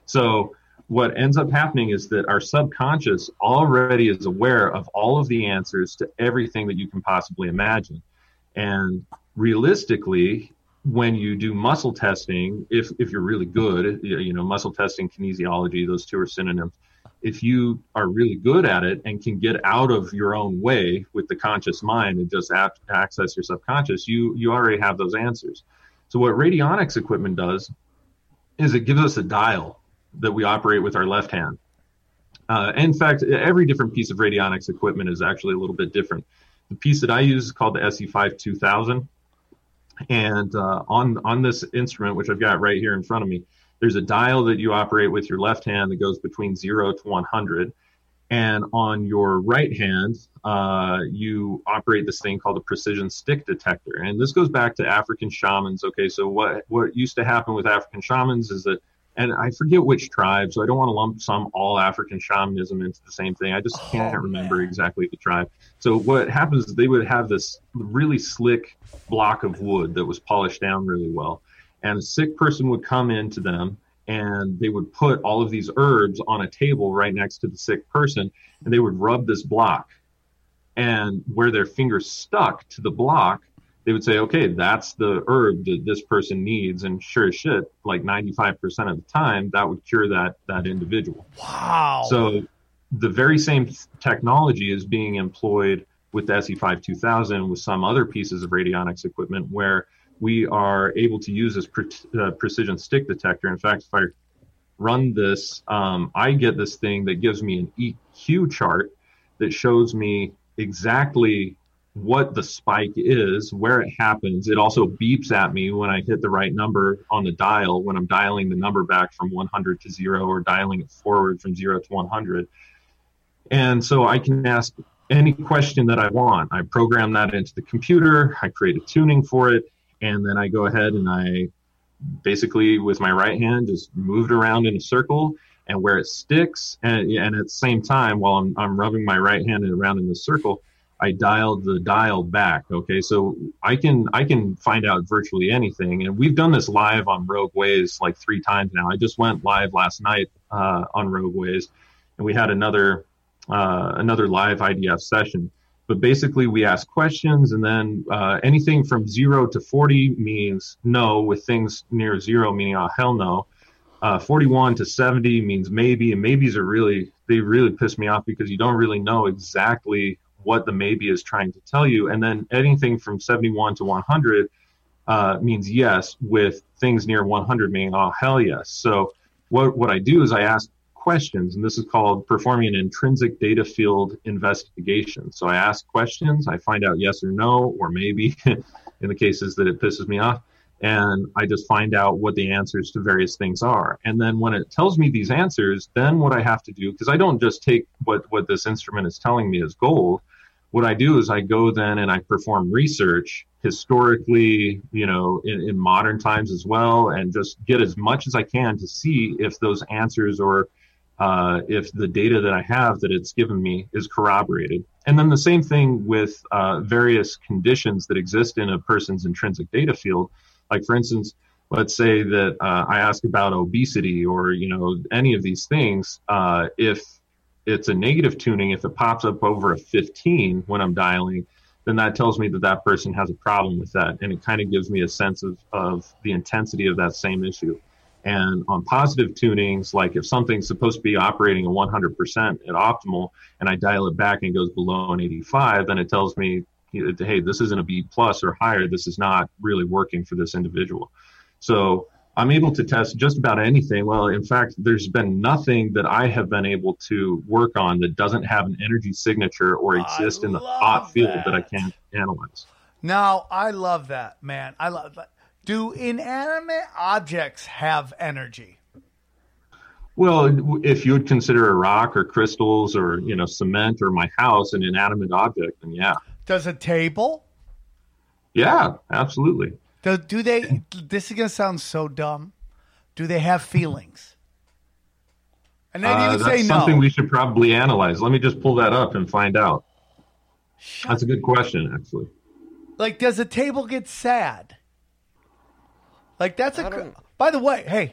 So what ends up happening is that our subconscious already is aware of all of the answers to everything that you can possibly imagine. And realistically, when you do muscle testing, if, if you're really good, you know, muscle testing, kinesiology, those two are synonyms. If you are really good at it and can get out of your own way with the conscious mind and just access your subconscious, you, you already have those answers. So what radionics equipment does is it gives us a dial that we operate with our left hand. Uh, in fact, every different piece of radionics equipment is actually a little bit different. The piece that I use is called the SE5 2000, and uh, on on this instrument, which I've got right here in front of me, there's a dial that you operate with your left hand that goes between zero to 100, and on your right hand, uh, you operate this thing called a precision stick detector. And this goes back to African shamans. Okay, so what what used to happen with African shamans is that and I forget which tribe, so I don't want to lump some all African shamanism into the same thing. I just oh, can't remember exactly the tribe. So what happens is they would have this really slick block of wood that was polished down really well, and a sick person would come into them and they would put all of these herbs on a table right next to the sick person, and they would rub this block, and where their fingers stuck to the block, they would say, okay, that's the herb that this person needs. And sure as shit, like 95% of the time, that would cure that, that individual. wow So the very same technology is being employed with the SE5 2000 with some other pieces of radionics equipment where we are able to use this pre- uh, precision stick detector. In fact, if I run this, um, I get this thing that gives me an EQ chart that shows me exactly what the spike is, where it happens. It also beeps at me when I hit the right number on the dial when I'm dialing the number back from 100 to 0 or dialing it forward from 0 to 100. And so I can ask any question that I want. I program that into the computer, I create a tuning for it, and then I go ahead and I basically with my right hand just move it around in a circle and where it sticks and, and at the same time while I'm, I'm rubbing my right hand around in the circle I dialed the dial back. Okay, so I can I can find out virtually anything, and we've done this live on Rogue Ways like three times now. I just went live last night uh, on Rogue Ways, and we had another uh, another live IDF session. But basically, we ask questions, and then uh, anything from zero to forty means no, with things near zero meaning oh hell no. uh, 41 to 70 means maybe, and maybes are really they really piss me off because you don't really know exactly what the maybe is trying to tell you. And then anything from 71 to 100 uh, means yes, with things near 100 meaning oh hell yes. So what what I do is I ask questions, and this is called performing an intrinsic data field investigation. So I ask questions, I find out yes or no, or maybe in the cases that it pisses me off, and I just find out what the answers to various things are. And then when it tells me these answers, then what I have to do, because I don't just take what, what this instrument is telling me as gold, what I do is I go then and I perform research historically, you know, in, in modern times as well, and just get as much as I can to see if those answers or uh, if the data that I have that it's given me is corroborated. And then the same thing with uh, various conditions that exist in a person's intrinsic data field. Like, for instance, let's say that uh, I ask about obesity or, you know, any of these things. Uh, if it's a negative tuning, if it pops up over a 15 when I'm dialing, then that tells me that that person has a problem with that. And it kind of gives me a sense of, of the intensity of that same issue. And on positive tunings, like if something's supposed to be operating at 100% at optimal and I dial it back and it goes below an 85, then it tells me, hey, this isn't a B plus or higher. This is not really working for this individual. So I'm able to test just about anything. Well, in fact, there's been nothing that I have been able to work on that doesn't have an energy signature or exist in the hot field that. that I can't analyze. Now, I love that, man. I love that. Do inanimate objects have energy? Well, if you would consider a rock or crystals or you know cement or my house an inanimate object, then yeah. Does a table? Yeah, absolutely. Do, do they? This is gonna sound so dumb. Do they have feelings? And then Uh, you that's say no. something we should probably analyze. Let me just pull that up and find out. Shut- That's a good question, actually. like, does a table get sad? Like that's a. I gr- By the way, hey,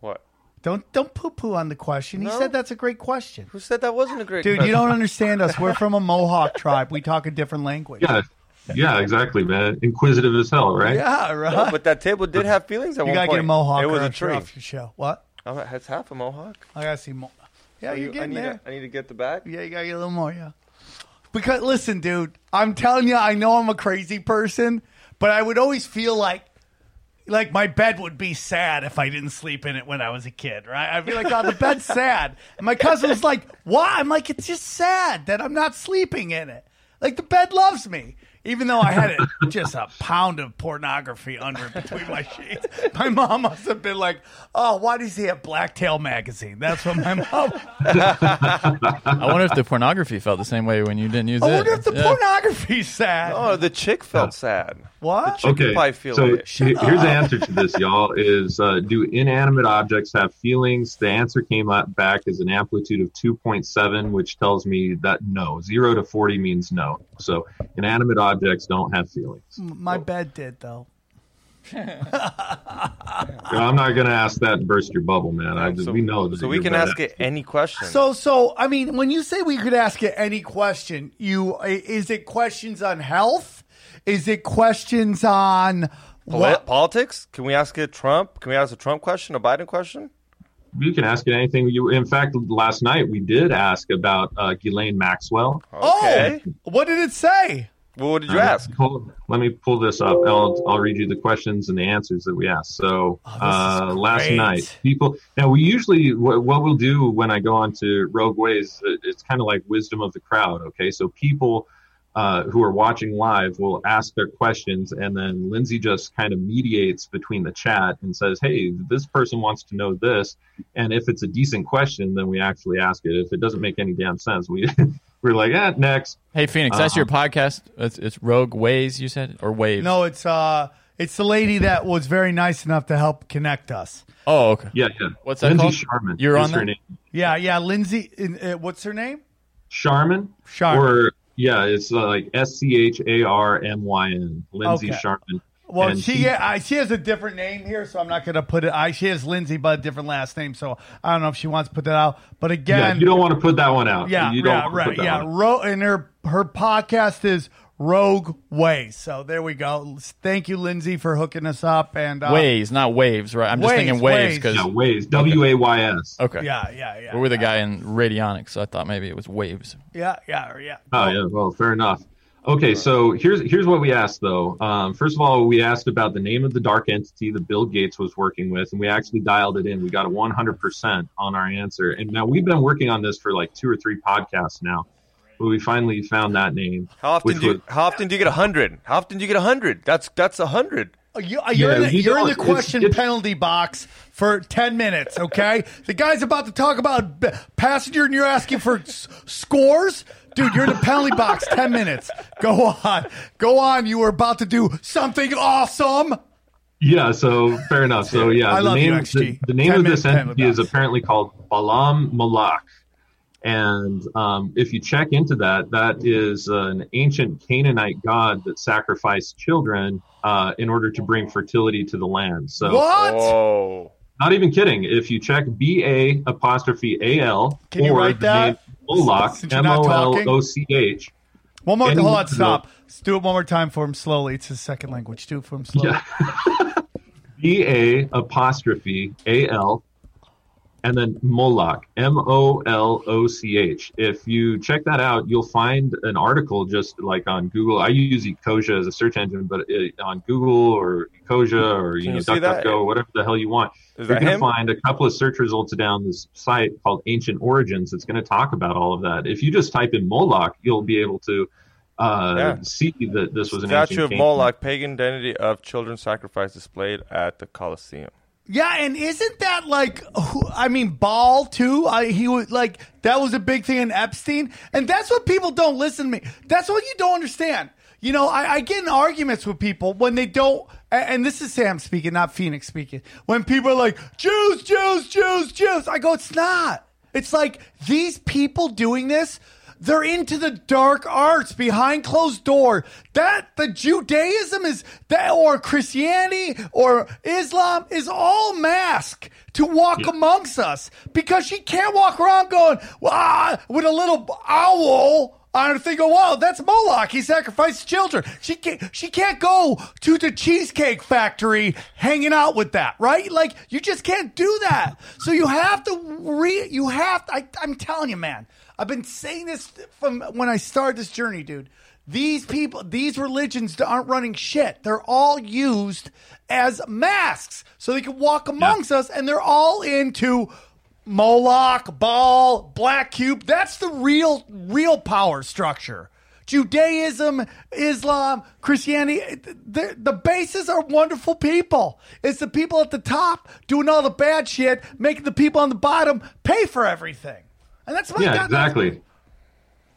What? don't don't poo poo on the question. He No. said that's a great question. Who said that wasn't a great Dude, you don't understand us. We're from a Mohawk tribe. We talk a different language. Yeah, yeah, exactly, man. Inquisitive as hell, right? Yeah, right. No, but that table did have feelings at you one You gotta point. get a Mohawk. It or was a else tree. off your show. What? Oh, it's half a mohawk. I gotta see more. Yeah, you're you- I getting need there. To, I need to get the back. Yeah, you gotta get a little more. Yeah. Because listen, dude, I'm telling you, I know I'm a crazy person, but I would always feel like. Like my bed would be sad if I didn't sleep in it when I was a kid, right? I'd be like, "Oh, the bed's sad," and my cousin was like, "Why?" I'm like, "It's just sad that I'm not sleeping in it. Like the bed loves me, even though I had it just a pound of pornography under between my sheets." My mom must have been like, "Oh, why does he have Blacktail magazine?" That's what my mom. I wonder if the pornography felt the same way when you didn't use I it. wonder if the Yeah. pornography's sad. Oh, the chick felt sad. What? Chicken Okay, pie feel so he- here's the answer to this, y'all. Is uh, do inanimate objects have feelings? The answer came up back as an amplitude of 2.7, which tells me that no. Zero to 40 means no. So inanimate objects don't have feelings. My bed did though. I'm not going to ask that and burst your bubble, man. I just, so we know that. So we can ask it any question. So, so I mean, when you say we could ask it any question, you is it questions on health? Is it questions on Poli- what? politics? Can we ask it Trump? Can we ask a Trump question, a Biden question? You can ask it anything. You, in fact, last night we did ask about uh, Ghislaine Maxwell. Okay. Oh, what did it say? Well, what did you Uh, ask? hold- let me pull this up. I'll, I'll read you the questions and the answers that we asked. So uh, last night, people. Now we usually what, what we'll do when I go on to Rogue Ways, uh, it's kind of like wisdom of the crowd. Okay, so people. Uh, who are watching live will ask their questions, and then Lindsay just kind of mediates between the chat and says, "Hey, this person wants to know this," and if it's a decent question, then we actually ask it. If it doesn't make any damn sense, we we're like, "Ah, next." Hey, Phoenix, that's Uh-huh. your podcast. It's, it's Rogue Ways, you said, or Waves? No, it's uh, it's the lady that was very nice enough to help connect us. Oh, okay. Yeah, yeah. What's that Lindsay called? Scharmyn. You're on her that? name. Yeah, yeah, Lindsay. in- Uh, what's her name? Scharmyn. Scharmyn. Or yeah, it's uh, like S C H A R M Y N. Lindsay Okay. Scharmyn. Well, And she I, she has a different name here, so I'm not going to put it. I she has Lindsay, but a different last name, so I don't know if she wants to put that out. But Yeah, again, you don't want to put that one out. Yeah, you don't yeah, right, yeah. Ro- and her her podcast is Rogue Ways. So there we go. Thank you, Lindsay, for hooking us up. And uh, Ways, not waves, right? I'm just Ways, thinking waves ways. because Yeah, Ways. W A Y S. okay, Yeah, yeah, yeah. we're with a guy in radionics, so I thought maybe it was waves. Yeah, yeah, yeah. Oh yeah, well, fair enough. Okay, so here's here's what we asked though. Um, first of all, we asked about the name of the dark entity that Bill Gates was working with, and we actually dialed it in. We got a 100% on our answer, and now we've been working on this for like two or three podcasts now, but we finally found that name. How often do you, was- how often do you get a hundred? How often do you get a hundred? That's that's a hundred. Uh, You, uh, you're Yeah, in the, you you're in the don't- it's- question it's- penalty box for 10 minutes, okay? the guy's about to talk about passenger and you're asking for s- scores? Dude, you're in the penalty box 10 minutes. Go on. Go on. You were about to do something awesome. Yeah, so fair enough. So yeah, I the love name you, XG. the, the name of this entity is apparently called Ba'al Moloch. And um, if you check into that, that is an ancient Canaanite god that sacrificed children uh, in order to bring fertility to the land. So, What? Not even kidding. If you check B A apostrophe A L Can you or write the that? name Moloch, Since you're M not O talking? L O C H, One more. Hold on. Stop. Let's do it one more time for him slowly. It's his second language. Do it for him slowly. Yeah. B A apostrophe A L and then Moloch, M O L O C H. If you check that out, you'll find an article just like on Google. I use Ecosia as a search engine, but it, on Google or Ecosia or you know you see that? DuckDuckGo, whatever the hell you want, Is you're going to find a couple of search results down this site called Ancient Origins. It's going to talk about all of that. If you just type in Moloch, you'll be able to uh, Yeah. see that this was an statue ancient of. Moloch, pagan deity of children sacrifice displayed at the Colosseum. Yeah, and isn't that like, I mean, Baal too? I, he was like, that was a big thing in Epstein. And that's what people don't listen to me. That's what you don't understand. You know, I, I get in arguments with people when they don't, and this is Sam speaking, not Phoenix speaking. When people are like, Jews, Jews, Jews, Jews, I go, it's not. It's like these people doing this, they're into the dark arts behind closed door. That the Judaism is that or Christianity or Islam is all mask to walk amongst us because she can't walk around going ah, with a little owl on her thing. Go, wow, that's Moloch. He sacrificed children. She can't. She can't go to the cheesecake factory hanging out with that, right? Like you just can't do that. So you have to re. You have. To, I, I'm telling you, man. I've been saying this from when I started this journey, dude. These people, these religions aren't running shit. They're all used as masks so they can walk amongst us, and they're all into Moloch, Baal, Black Cube. That's the real, real power structure. Judaism, Islam, Christianity, eh, the, the bases are wonderful people. It's the people at the top doing all the bad shit, making the people on the bottom pay for everything. And that's my yeah, God- exactly.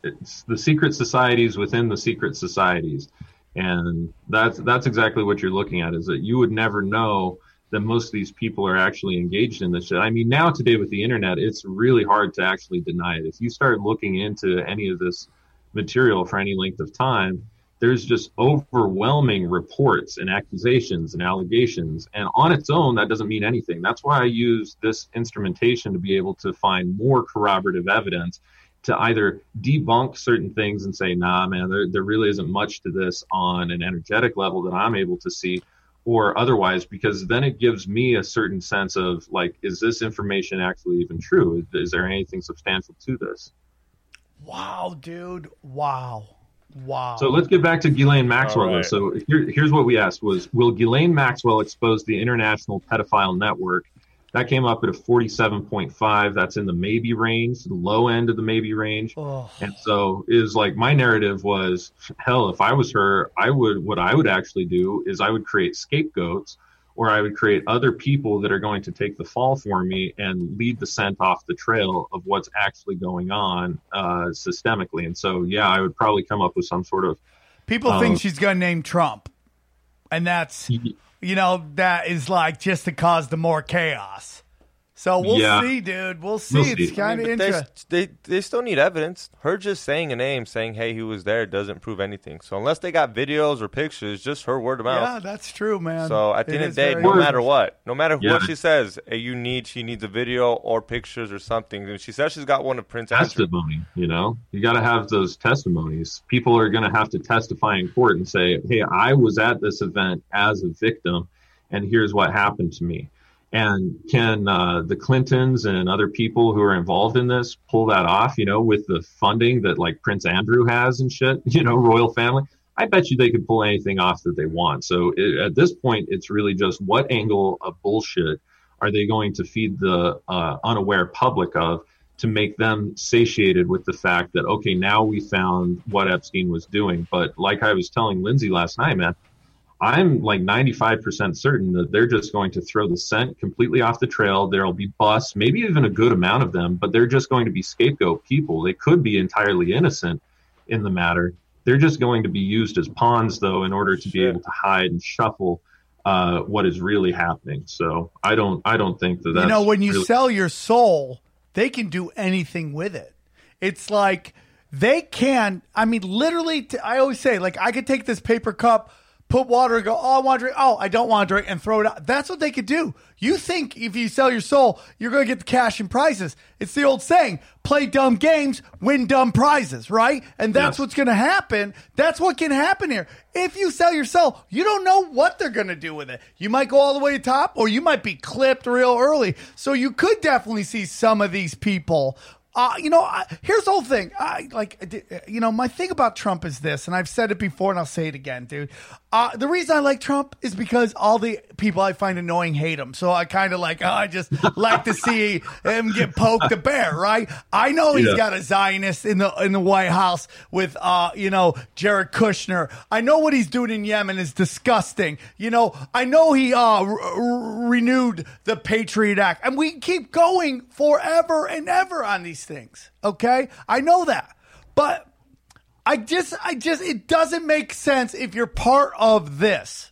It's the secret societies within the secret societies, and that's that's exactly what you're looking at. Is that you would never know that most of these people are actually engaged in this shit. I mean, now today with the internet, it's really hard to actually deny it. If you start looking into any of this material for any length of time, there's just overwhelming reports and accusations and allegations. And on its own, that doesn't mean anything. That's why I use this instrumentation to be able to find more corroborative evidence to either debunk certain things and say, nah, man, there, there really isn't much to this on an energetic level that I'm able to see, or otherwise, because then it gives me a certain sense of like, is this information actually even true? Is, is there anything substantial to this? Wow, dude. Wow. Wow. So let's get back to Ghislaine Maxwell. Though. right. So here, here's what we asked: Was will Ghislaine Maxwell expose the international pedophile network? That came up at a 47.5. That's in the maybe range, the low end of the maybe range. Oh. And so is like my narrative was, hell, if I was her, I would what I would actually do is I would create scapegoats or I would create other people that are going to take the fall for me and lead the scent off the trail of what's actually going on uh, systemically. And so, yeah, I would probably come up with some sort of People Uh, think she's going to name Trump. And that's, you know, that is like just to cause the more chaos. So we'll Yeah. see, dude. We'll see. We'll it's kind of But they, interesting. they they still need evidence. Her just saying a name, saying hey he was there, doesn't prove anything. So unless they got videos or pictures, just her word of mouth. Yeah, that's true, man. So at the It end of the day, no interesting. matter what, no matter Yeah. what she says, you need she needs a video or pictures or something. And she says she's got one of Prince Andrew. testimony you know you got to have those testimonies people are going to have to testify in court and say hey i was at this event as a victim and here's what happened to me and can uh, the clintons and other people who are involved in this pull that off you know with the funding that like prince andrew has and shit you know royal family? I bet you they could pull anything off that they want. So it, at this point it's really just what angle of bullshit are they going to feed the uh, unaware public of to make them satiated with the fact that okay now we found what epstein was doing. But like i was telling lindsay last night man i'm like 95% certain that they're just going to throw the scent completely off the trail there'll be busts maybe even a good amount of them but they're just going to be scapegoat people they could be entirely innocent in the matter they're just going to be used as pawns though in order to be able to hide and shuffle uh, what is really happening so i don't i don't think that that's you know, when you really- sell your soul, they can do anything with it. It's like they can. I mean, literally. T- I always say, like, I could take this paper cup, put water, and go, "Oh, I want to drink. Oh, I don't want to drink," and throw it out. That's what they could do. You think if you sell your soul, you're going to get the cash and prizes? It's the old saying: play dumb games, win dumb prizes, right? And that's Yes. what's going to happen. That's what can happen here. If you sell your soul, you don't know what they're going to do with it. You might go all the way to top, or you might be clipped real early. So you could definitely see some of these people. Uh, you know, I, here's the whole thing. I like, you know, my thing about Trump is this, and I've said it before, and I'll say it again, dude. Uh, the reason I like Trump is because all the people I find annoying hate him. So I kind of like, oh, I just like to see him get poked a bear, right? I know he's Yeah. got a Zionist in the in the White House with, uh, you know, Jared Kushner. I know what he's doing in Yemen is disgusting. You know, I know he uh, r- r- renewed the Patriot Act, and we keep going forever and ever on these things. Okay, I know that, but I just, I just, it doesn't make sense if you're part of this.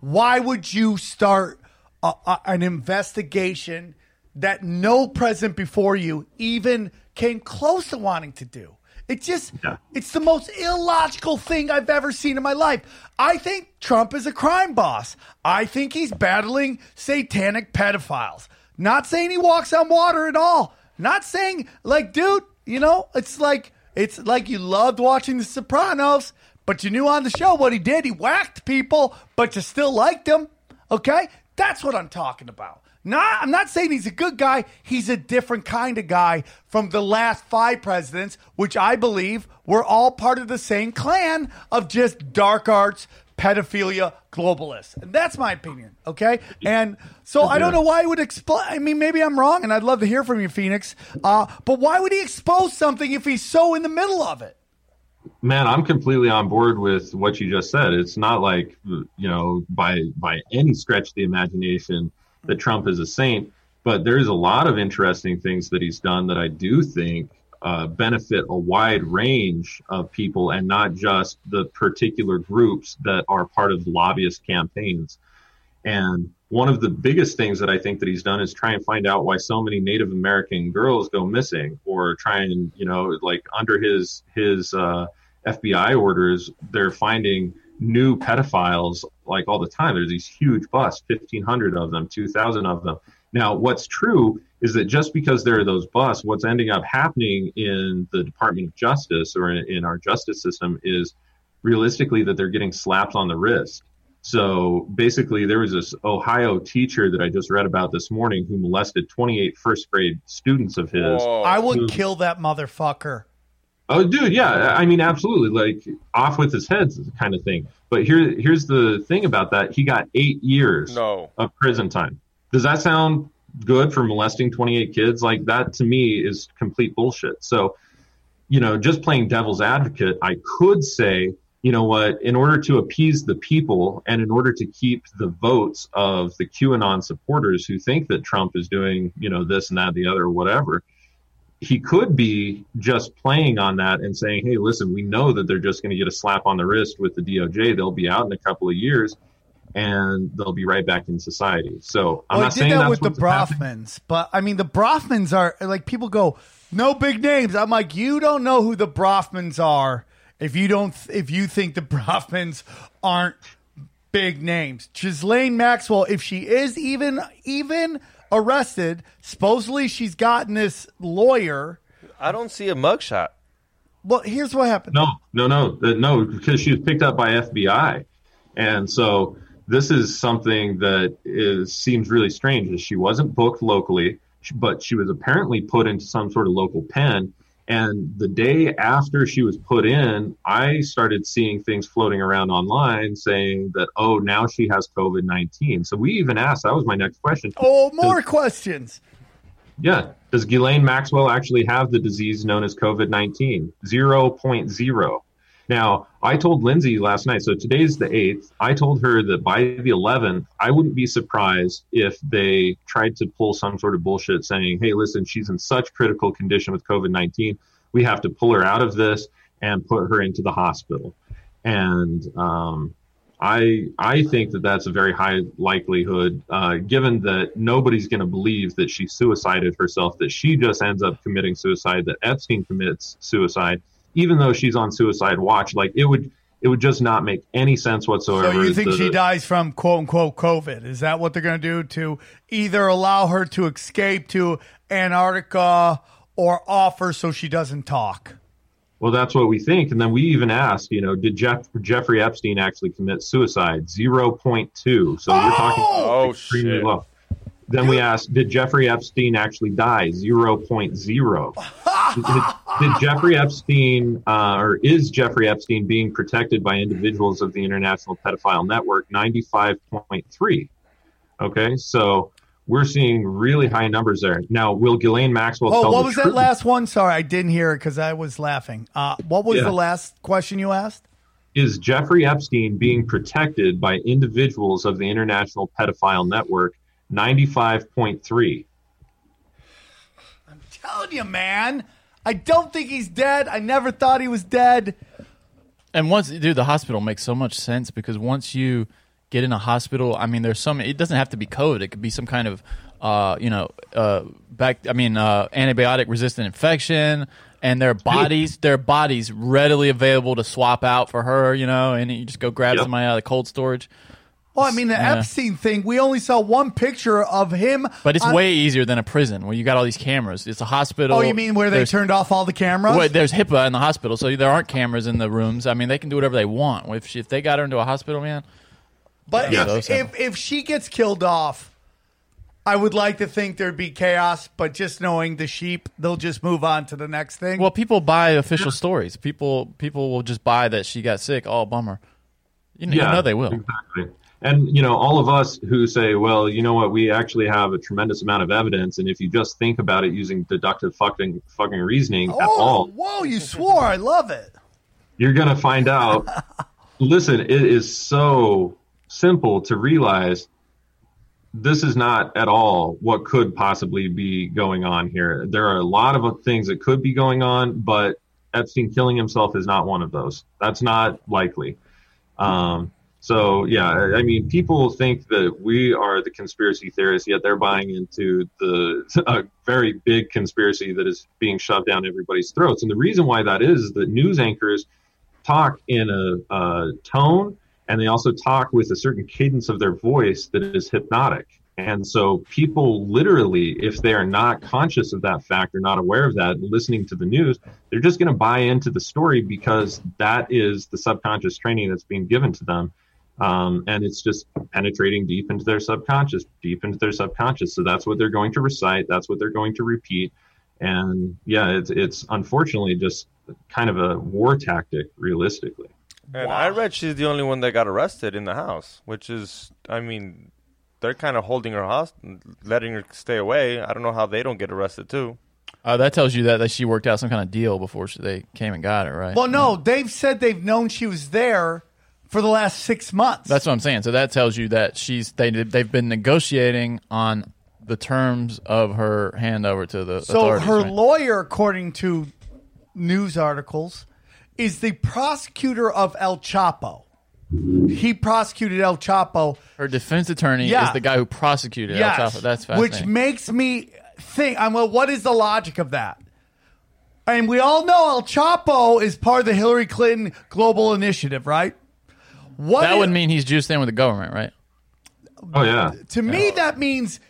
Why would you start a, a- an investigation that no president before you even came close to wanting to do? It just, Yeah. it's the most illogical thing I've ever seen in my life. I think Trump is a crime boss. I think he's battling satanic pedophiles. Not saying he walks on water at all. Not saying, like, dude, you know, it's like, it's like you loved watching The Sopranos, but you knew on the show what he did. He whacked people, but you still liked him. Okay? That's what I'm talking about. Not, I'm not saying he's a good guy. He's a different kind of guy from the last five presidents, which I believe were all part of the same clan of just dark arts, pedophilia, globalists. And that's my opinion. Okay. And so I don't know why he would explain. I mean, maybe I'm wrong, and I'd love to hear from you, Phoenix. Uh, but why would he expose something if he's so in the middle of it? man i'm completely on board with what you just said it's not like you know by by any stretch of the imagination that trump is a saint but there's a lot of interesting things that he's done that i do think uh, benefit a wide range of people and not just the particular groups that are part of lobbyist campaigns and one of the biggest things that I think that he's done is try and find out why so many Native American girls go missing, or try and you know, like under his his uh, FBI orders, they're finding new pedophiles like all the time. There's these huge busts, fifteen hundred of them, two thousand of them. Now, what's true is that just because there are those busts, what's ending up happening in the Department of Justice or in, in our justice system is realistically that they're getting slapped on the wrist. So basically, there was this Ohio teacher that I just read about this morning who molested 28 first grade students of his. Whoa. I would Who- kill that motherfucker. Oh, dude, yeah. I mean, absolutely. Like off with his head kind of thing. But here, here's the thing about that. He got eight years No. of prison time. Does that sound good for molesting 28 kids? Like that to me is complete bullshit. So, you know, just playing devil's advocate, I could say, you know what, in order to appease the people and in order to keep the votes of the QAnon supporters who think that Trump is doing, you know, this and that, the other, whatever, he could be just playing on that and saying, hey, listen, we know that they're just going to get a slap on the wrist with the DOJ. They'll be out in a couple of years. And they'll be right back in society. So I'm well, not he saying did that with the what's happening. Bronfmans, but I mean, the Bronfmans are like people go, no big names. I'm like, you don't know who the Bronfmans are if you don't if you think the Bronfmans aren't big names. Ghislaine Maxwell, if she is even even arrested, supposedly she's gotten this lawyer. I don't see a mugshot. Well, here's what happened. No, no, no, no, because she was picked up by FBI, and so this is something that is seems really strange. Is she wasn't booked locally, but she was apparently put into some sort of local pen. And the day after she was put in, I started seeing things floating around online saying that, oh, now she has COVID 19. So we even asked, that was my next question. Oh, more questions. Yeah. Does Ghislaine Maxwell actually have the disease known as COVID 19? 0.0. Now, I told Lindsay last night, so today's the 8th. I told her that by the 11th, I wouldn't be surprised if they tried to pull some sort of bullshit saying, hey, listen, she's in such critical condition with COVID 19. We have to pull her out of this and put her into the hospital. And um, I I think that that's a very high likelihood, uh, given that nobody's going to believe that she suicided herself, that she just ends up committing suicide, that Epstein commits suicide, even though she's on suicide watch. Like it would it would just not make any sense whatsoever. So you think The- she dies from quote unquote COVID? Is that what they're going to do to either allow her to escape to Antarctica or offer so she doesn't talk? Well, that's what we think. And then we even asked, you know, did Jeff, Jeffrey Epstein actually commit suicide? 0.2. So you're talking Oh, oh extremely shit. low. Then we asked, did Jeffrey Epstein actually die? 0.0. did, Jeffrey Epstein, uh, or is Jeffrey Epstein being protected by individuals of the International Pedophile Network? 95.3. Okay, so we're seeing really high numbers there. Now, will Ghislaine Maxwell Oh, what was truth? that last one? Sorry, I didn't hear it because I was laughing. Uh, what was Yeah. the last question you asked? is Jeffrey Epstein being protected by individuals of the International Pedophile Network? 95.3. I'm Telling you, man. I don't think he's dead. I never thought he was dead. And once, dude, the hospital makes so much sense because once you get in a hospital, I mean, there's some. It doesn't have to be COVID. It could be some kind of, uh, you know, uh, back. I mean, uh, antibiotic resistant infection, and their bodies, their bodies readily available to swap out for her. You know, and you just go grab Yep. somebody out of the cold storage. Well, I mean, the Yeah. Epstein thing, we only saw one picture of him. But it's on- way easier than a prison where you got all these cameras. It's a hospital. Oh, you mean where they There's- turned off all the cameras? Wait, there's HIPAA in the hospital, so there aren't cameras in the rooms. I mean, they can do whatever they want. If she, if they got her into a hospital, man, But Yeah. if, if if she gets killed off, I would like to think there'd be chaos. But just knowing the sheep, they'll just move on to the next thing. well, people buy official stories. People people will just buy that she got sick. Oh, bummer. You know, you know they will. Exactly. And, you know, all of us who say, well, you know what, we actually have a tremendous amount of evidence. And if you just think about it using deductive fucking, fucking reasoning at oh, all, whoa! You swore. I love it. you're going to find out. listen, it is so simple to realize this is not at all what could possibly be going on here. There are a lot of things that could be going on, but Epstein killing himself is not one of those. That's not likely. Um, so yeah, I mean, people think that we are the conspiracy theorists, yet they're buying into the a very big conspiracy that is being shoved down everybody's throats. And the reason why that is, is that news anchors talk in a, a tone and they also talk with a certain cadence of their voice that is hypnotic. And so people literally, if they are not conscious of that fact or not aware of that, listening to the news, they're just going to buy into the story because that is the subconscious training that's being given to them. Um, and it's just penetrating deep into their subconscious, deep into their subconscious. So that's what they're going to recite. That's what they're going to repeat. And yeah, it's, it's unfortunately just kind of a war tactic, realistically. And I read she's the only one that got arrested in the house, which is, I mean, they're kind of holding her hostage, letting her stay away. I don't know how they don't get arrested too. Uh, that tells you that, that she worked out some kind of deal before she, they came and got her, right? Well, no, they've said they've known she was there for the last six months. That's what I'm saying. So that tells you that she's they they've been negotiating on the terms of her handover to the so her right? lawyer, according to news articles, is the prosecutor of El Chapo. he prosecuted El Chapo. Her defense attorney Yeah. is the guy who prosecuted Yes, El Chapo. That's which makes me think. I'm well. What is the logic of that? And we all know El Chapo is part of the Hillary Clinton Global Initiative, right? What that is- would mean he's juiced in with the government, right? Oh yeah. to me that means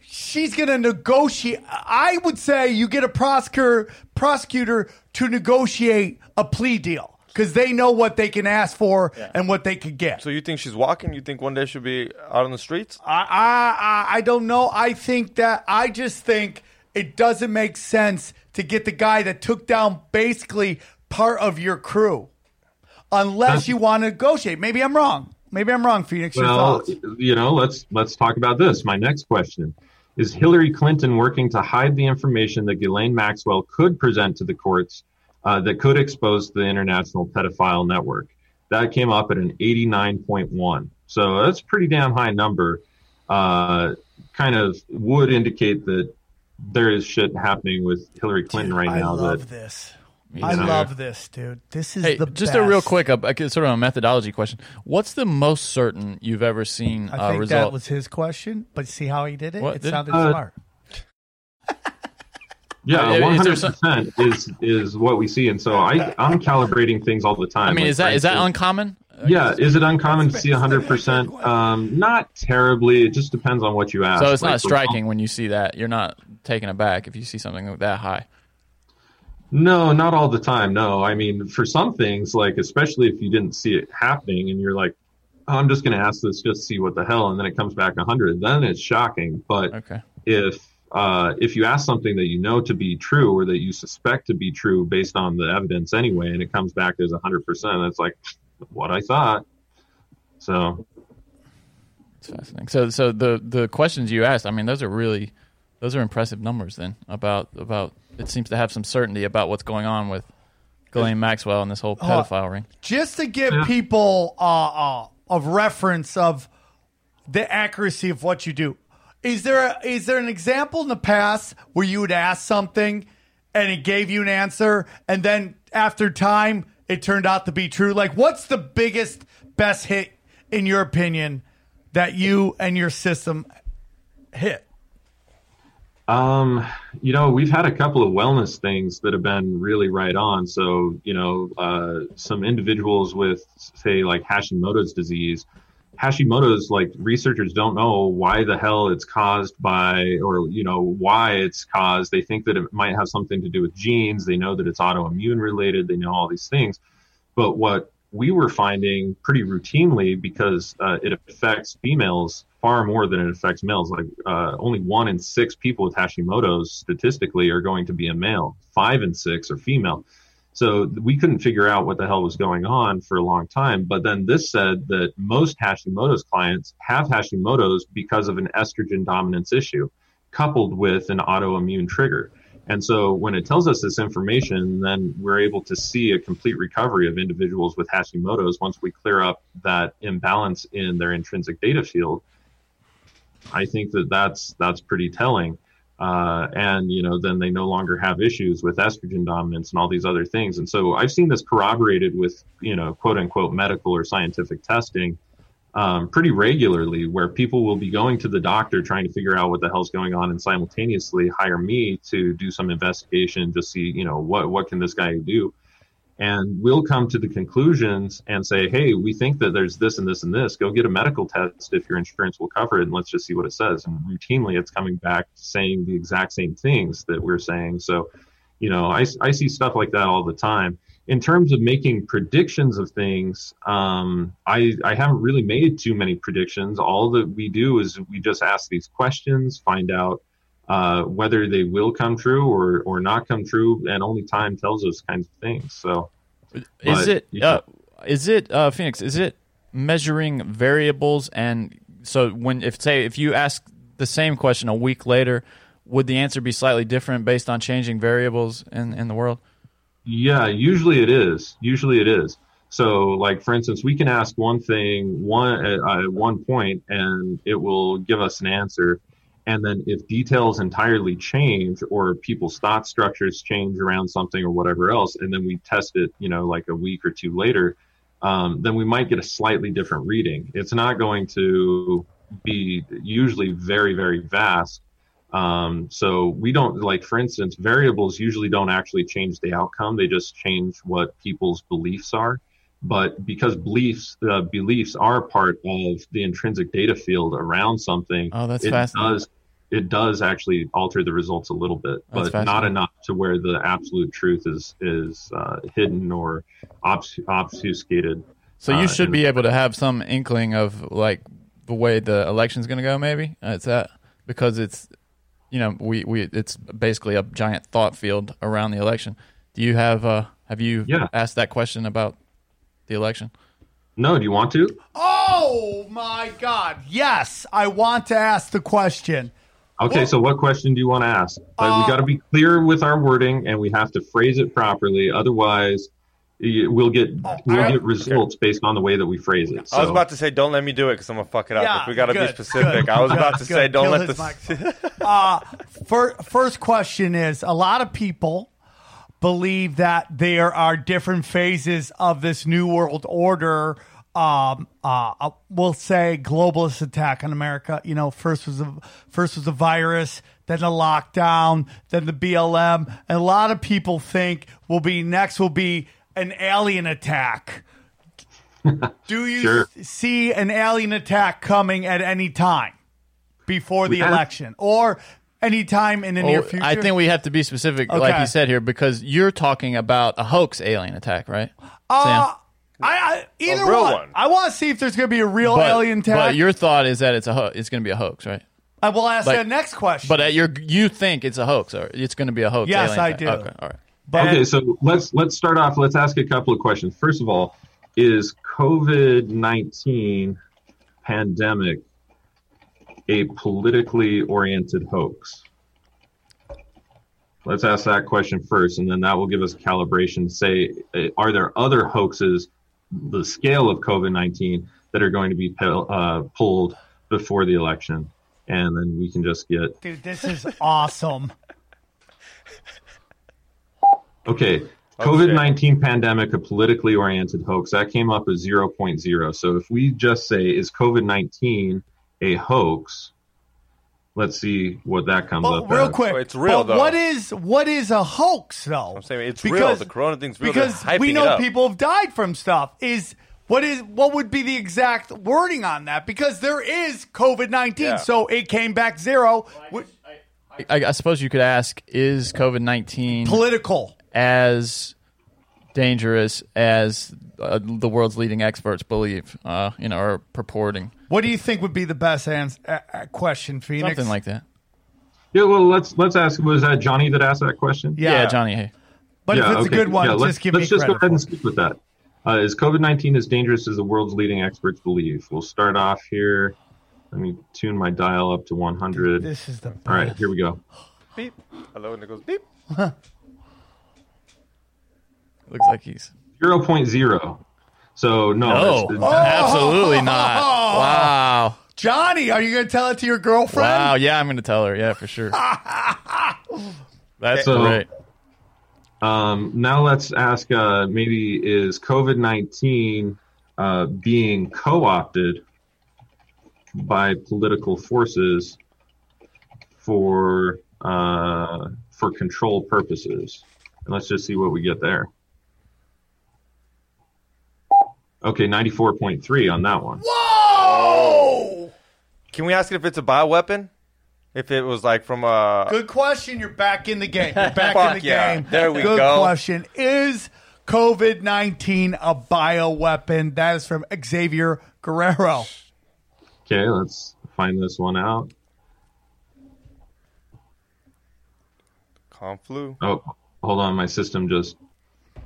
she's going to negotiate. I would say you get a prosecutor prosecutor to negotiate a plea deal because they know what they can ask for and what they could get. So you think she's walking? You think one day she'll be out on the streets? I, I I I don't know. I think that I just think it doesn't make sense to get the guy that took down basically part of your crew, unless you want to negotiate. Maybe I'm wrong. Maybe I'm wrong, Phoenix. Well, you know, let's let's talk about this. My next question is: Hillary Clinton working to hide the information that Ghislaine Maxwell could present to the courts uh, that could expose the international pedophile network? That came up at an 89.1. So that's a pretty damn high number. Uh, kind of would indicate that there is shit happening with Hillary Clinton right I now. love that this. Yeah. I love this, dude. This is Hey, the just best. a real quick, uh, like, sort of a methodology question. What's the most certain you've ever seen I uh, think result? that was his question, but see how he did it? What? It Did- sounded Uh, smart. yeah, one is there hundred some- percent is is what we see, and so I I'm calibrating things all the time. I mean, Like, is that for is that instance- uncommon? Yeah, is it uncommon to see 100%? Um, not terribly. It just depends on what you ask. So it's Like, not for- striking when you see that. You're not taken aback if you see something that high. No, not all the time. No, I mean, for some things, like especially if you didn't see it happening and you're like, oh, I'm just going to ask this just to see what the hell, and then it comes back 100, then it's shocking. But Okay. if uh, if you ask something that you know to be true or that you suspect to be true based on the evidence anyway, and it comes back as 100%, it's like what I thought. So It's fascinating. So so the the questions you asked, I mean, those are really those are impressive numbers. Then about about it seems to have some certainty about what's going on with Ghislaine Maxwell and this whole Oh, pedophile ring. Just to give people uh, uh, of reference of the accuracy of what you do, is there a, is there an example in the past where you would ask something and it gave you an answer, and then after time it turned out to be true? Like, what's the biggest best hit in your opinion that you and your system hit? Um, you know, we've had a couple of wellness things that have been really right on. So, you know, uh, some individuals with, say, like Hashimoto's disease. Hashimoto's, like, researchers don't know why the hell it's caused by, or, you know, why it's caused. They think that it might have something to do with genes. They know that it's autoimmune related. They know all these things. But what we were finding pretty routinely because uh, it affects females far more than it affects males. Like uh, only one in six people with Hashimoto's statistically are going to be a male. Five in six are female. So we couldn't figure out what the hell was going on for a long time. But then this said that most Hashimoto's clients have Hashimoto's because of an estrogen dominance issue, coupled with an autoimmune trigger. And so when it tells us this information, then we're able to see a complete recovery of individuals with Hashimoto's once we clear up that imbalance in their intrinsic data field. I think that that's that's pretty telling. Uh, and you know, then they no longer have issues with estrogen dominance and all these other things. And so I've seen this corroborated with you know, quote unquote medical or scientific testing um, pretty regularly, where people will be going to the doctor trying to figure out what the hell's going on, and simultaneously hire me to do some investigation to see, you know, what what can this guy do, and we'll come to the conclusions and say, hey, we think that there's this and this and this. Go get a medical test if your insurance will cover it, and let's just see what it says. And routinely, it's coming back saying the exact same things that we're saying. So, you know, I I see stuff like that all the time in terms of making predictions of things, um, I, I haven't really made too many predictions. All that we do is we just ask these questions, find out uh, whether they will come true or, or not come true, and only time tells us kinds of things. So, Is it uh, is it uh, Phoenix? Is it measuring variables and so when if say if you ask the same question a week later, would the answer be slightly different based on changing variables in in the world? Yeah, usually it is. Usually it is. So, like for instance, we can ask one thing one at, at one point, and it will give us an answer. And then, if details entirely change, or people's thought structures change around something, or whatever else, and then we test it, you know, like a week or two later, um, then we might get a slightly different reading. It's not going to be usually very, very vast. Um, so we don't like, for instance, variables usually don't actually change the outcome. They just change what people's beliefs are. But because beliefs, uh, beliefs are part of the intrinsic data field around something, Oh, that's it does it does actually alter the results a little bit, That's but not enough to where the absolute truth is is uh, hidden or obs- obfuscated. So you uh, should be able to have some inkling of like the way the election's going to go. Maybe Uh, it's that because it's you know we, we it's basically a giant thought field around the election. Do you have uh have you Yeah. asked that question about the election? No, do you want to? Oh my God! Yes, I want to ask the question. Okay, Well- so what question do you want to ask? Like, Uh, we got to be clear with our wording, and we have to phrase it properly. Otherwise, we'll get we'll I- get results based on the way that we phrase it. So, I was about to say, don't let me do it because I'm gonna fuck it up. Yeah, Like, we got to be specific. good, I was good, about to say, don't Kill let his this. uh, fir- first question is: A lot of people believe that there are different phases of this new world order. Um, uh, uh, we'll say globalist attack on America. You know, first was a first was a virus, then the lockdown, then the BLM. And a lot of people think will be next will be an alien attack. Do you Sure. see an alien attack coming at any time before the election or any time in the near future? I think we have to be specific, like Okay. you said here, because you're talking about a hoax alien attack, right? Uh, Sam? I, I either real one. one. I want to see if there's going to be a real But, alien attack. but your thought is that it's a ho- it's going to be a hoax, right? I will ask like- that next question. But uh, you're you think it's a hoax, or it's going to be a hoax? Yes, alien I attack. do. Okay, all right. But- okay, so let's let's start off. Let's ask a couple of questions. First of all, is COVID nineteen pandemic a politically oriented hoax? Let's ask that question first, and then that will give us calibration. Say, uh, are there other hoaxes, the scale of COVID nineteen, that are going to be uh, pulled before the election, and then we can just get Dude, this is awesome. Okay. Oh, COVID 19 pandemic, a politically oriented hoax. That came up as 0.0. So if we just say, is COVID 19 a hoax? Let's see what that comes But up real as. quick, Oh, it's real, but though. What is what is a hoax though? I'm saying it's real. The corona thing's real. Because hyping we it know up. people have died from stuff. Is what is what would be the exact wording on that? Because there is COVID nineteen, Yeah. so it came back zero. Wh- I, I suppose you could ask: Is COVID nineteen Political. as dangerous as uh, the world's leading experts believe? Uh, you know, or purporting What do you think would be the best ans- uh, uh, question, Phoenix? something like that. Yeah, well, let's let's ask. Was that Johnny that asked that question? Yeah. Yeah, Johnny. Hey, But Yeah, if it's okay. a good one, Yeah, let's, just give let's me just go credit. ahead and for it. stick with that. Uh, is COVID 19 as dangerous as the world's leading experts believe? We'll start off here. Let me tune my dial up to 100. This is the All right, here we go. beep. Hello, and it goes beep. looks like he's 0.0. So, no. no, that's- absolutely not. Wow, Johnny, are you going to tell it to your girlfriend? wow. Yeah, I'm going to tell her. Yeah, for sure. That's So- great. Um, now let's ask uh, maybe is COVID 19 uh, being co opted by political forces for, uh, for control purposes? And let's just see what we get there. Okay, 94.3 on that one. Whoa! Can we ask it if it's a bioweapon? If it was like from a Good question. You're back in the game. You're back Fuck in the yeah. game. There we Good go. question. Is COVID 19 a bioweapon? That is from Xavier Guerrero. Okay, let's find this one out. conflu. Oh, hold on. My system just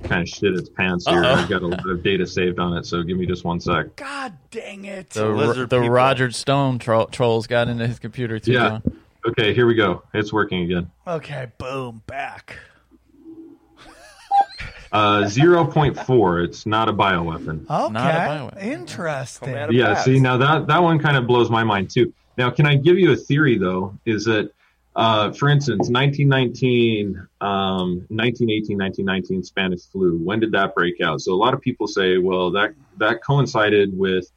kind of shit its pants here. Uh-oh. I've got a lot of data saved on it, so give me just one sec. God dang it. The, lizard the. Roger Stone tro- trolls got into his computer too. Yeah. John. Okay, here we go. It's working again. Okay, boom, back. Uh, 0.4. It's not a bioweapon. Okay. Not a bioweapon. Interesting. Come at it. Yeah, see, now that, that one kind of blows my mind too. Now, can I give you a theory, though? Is that Uh, for instance, 1919, um, 1918, 1919 Spanish flu. When did that break out? So a lot of people say, well, that that coincided with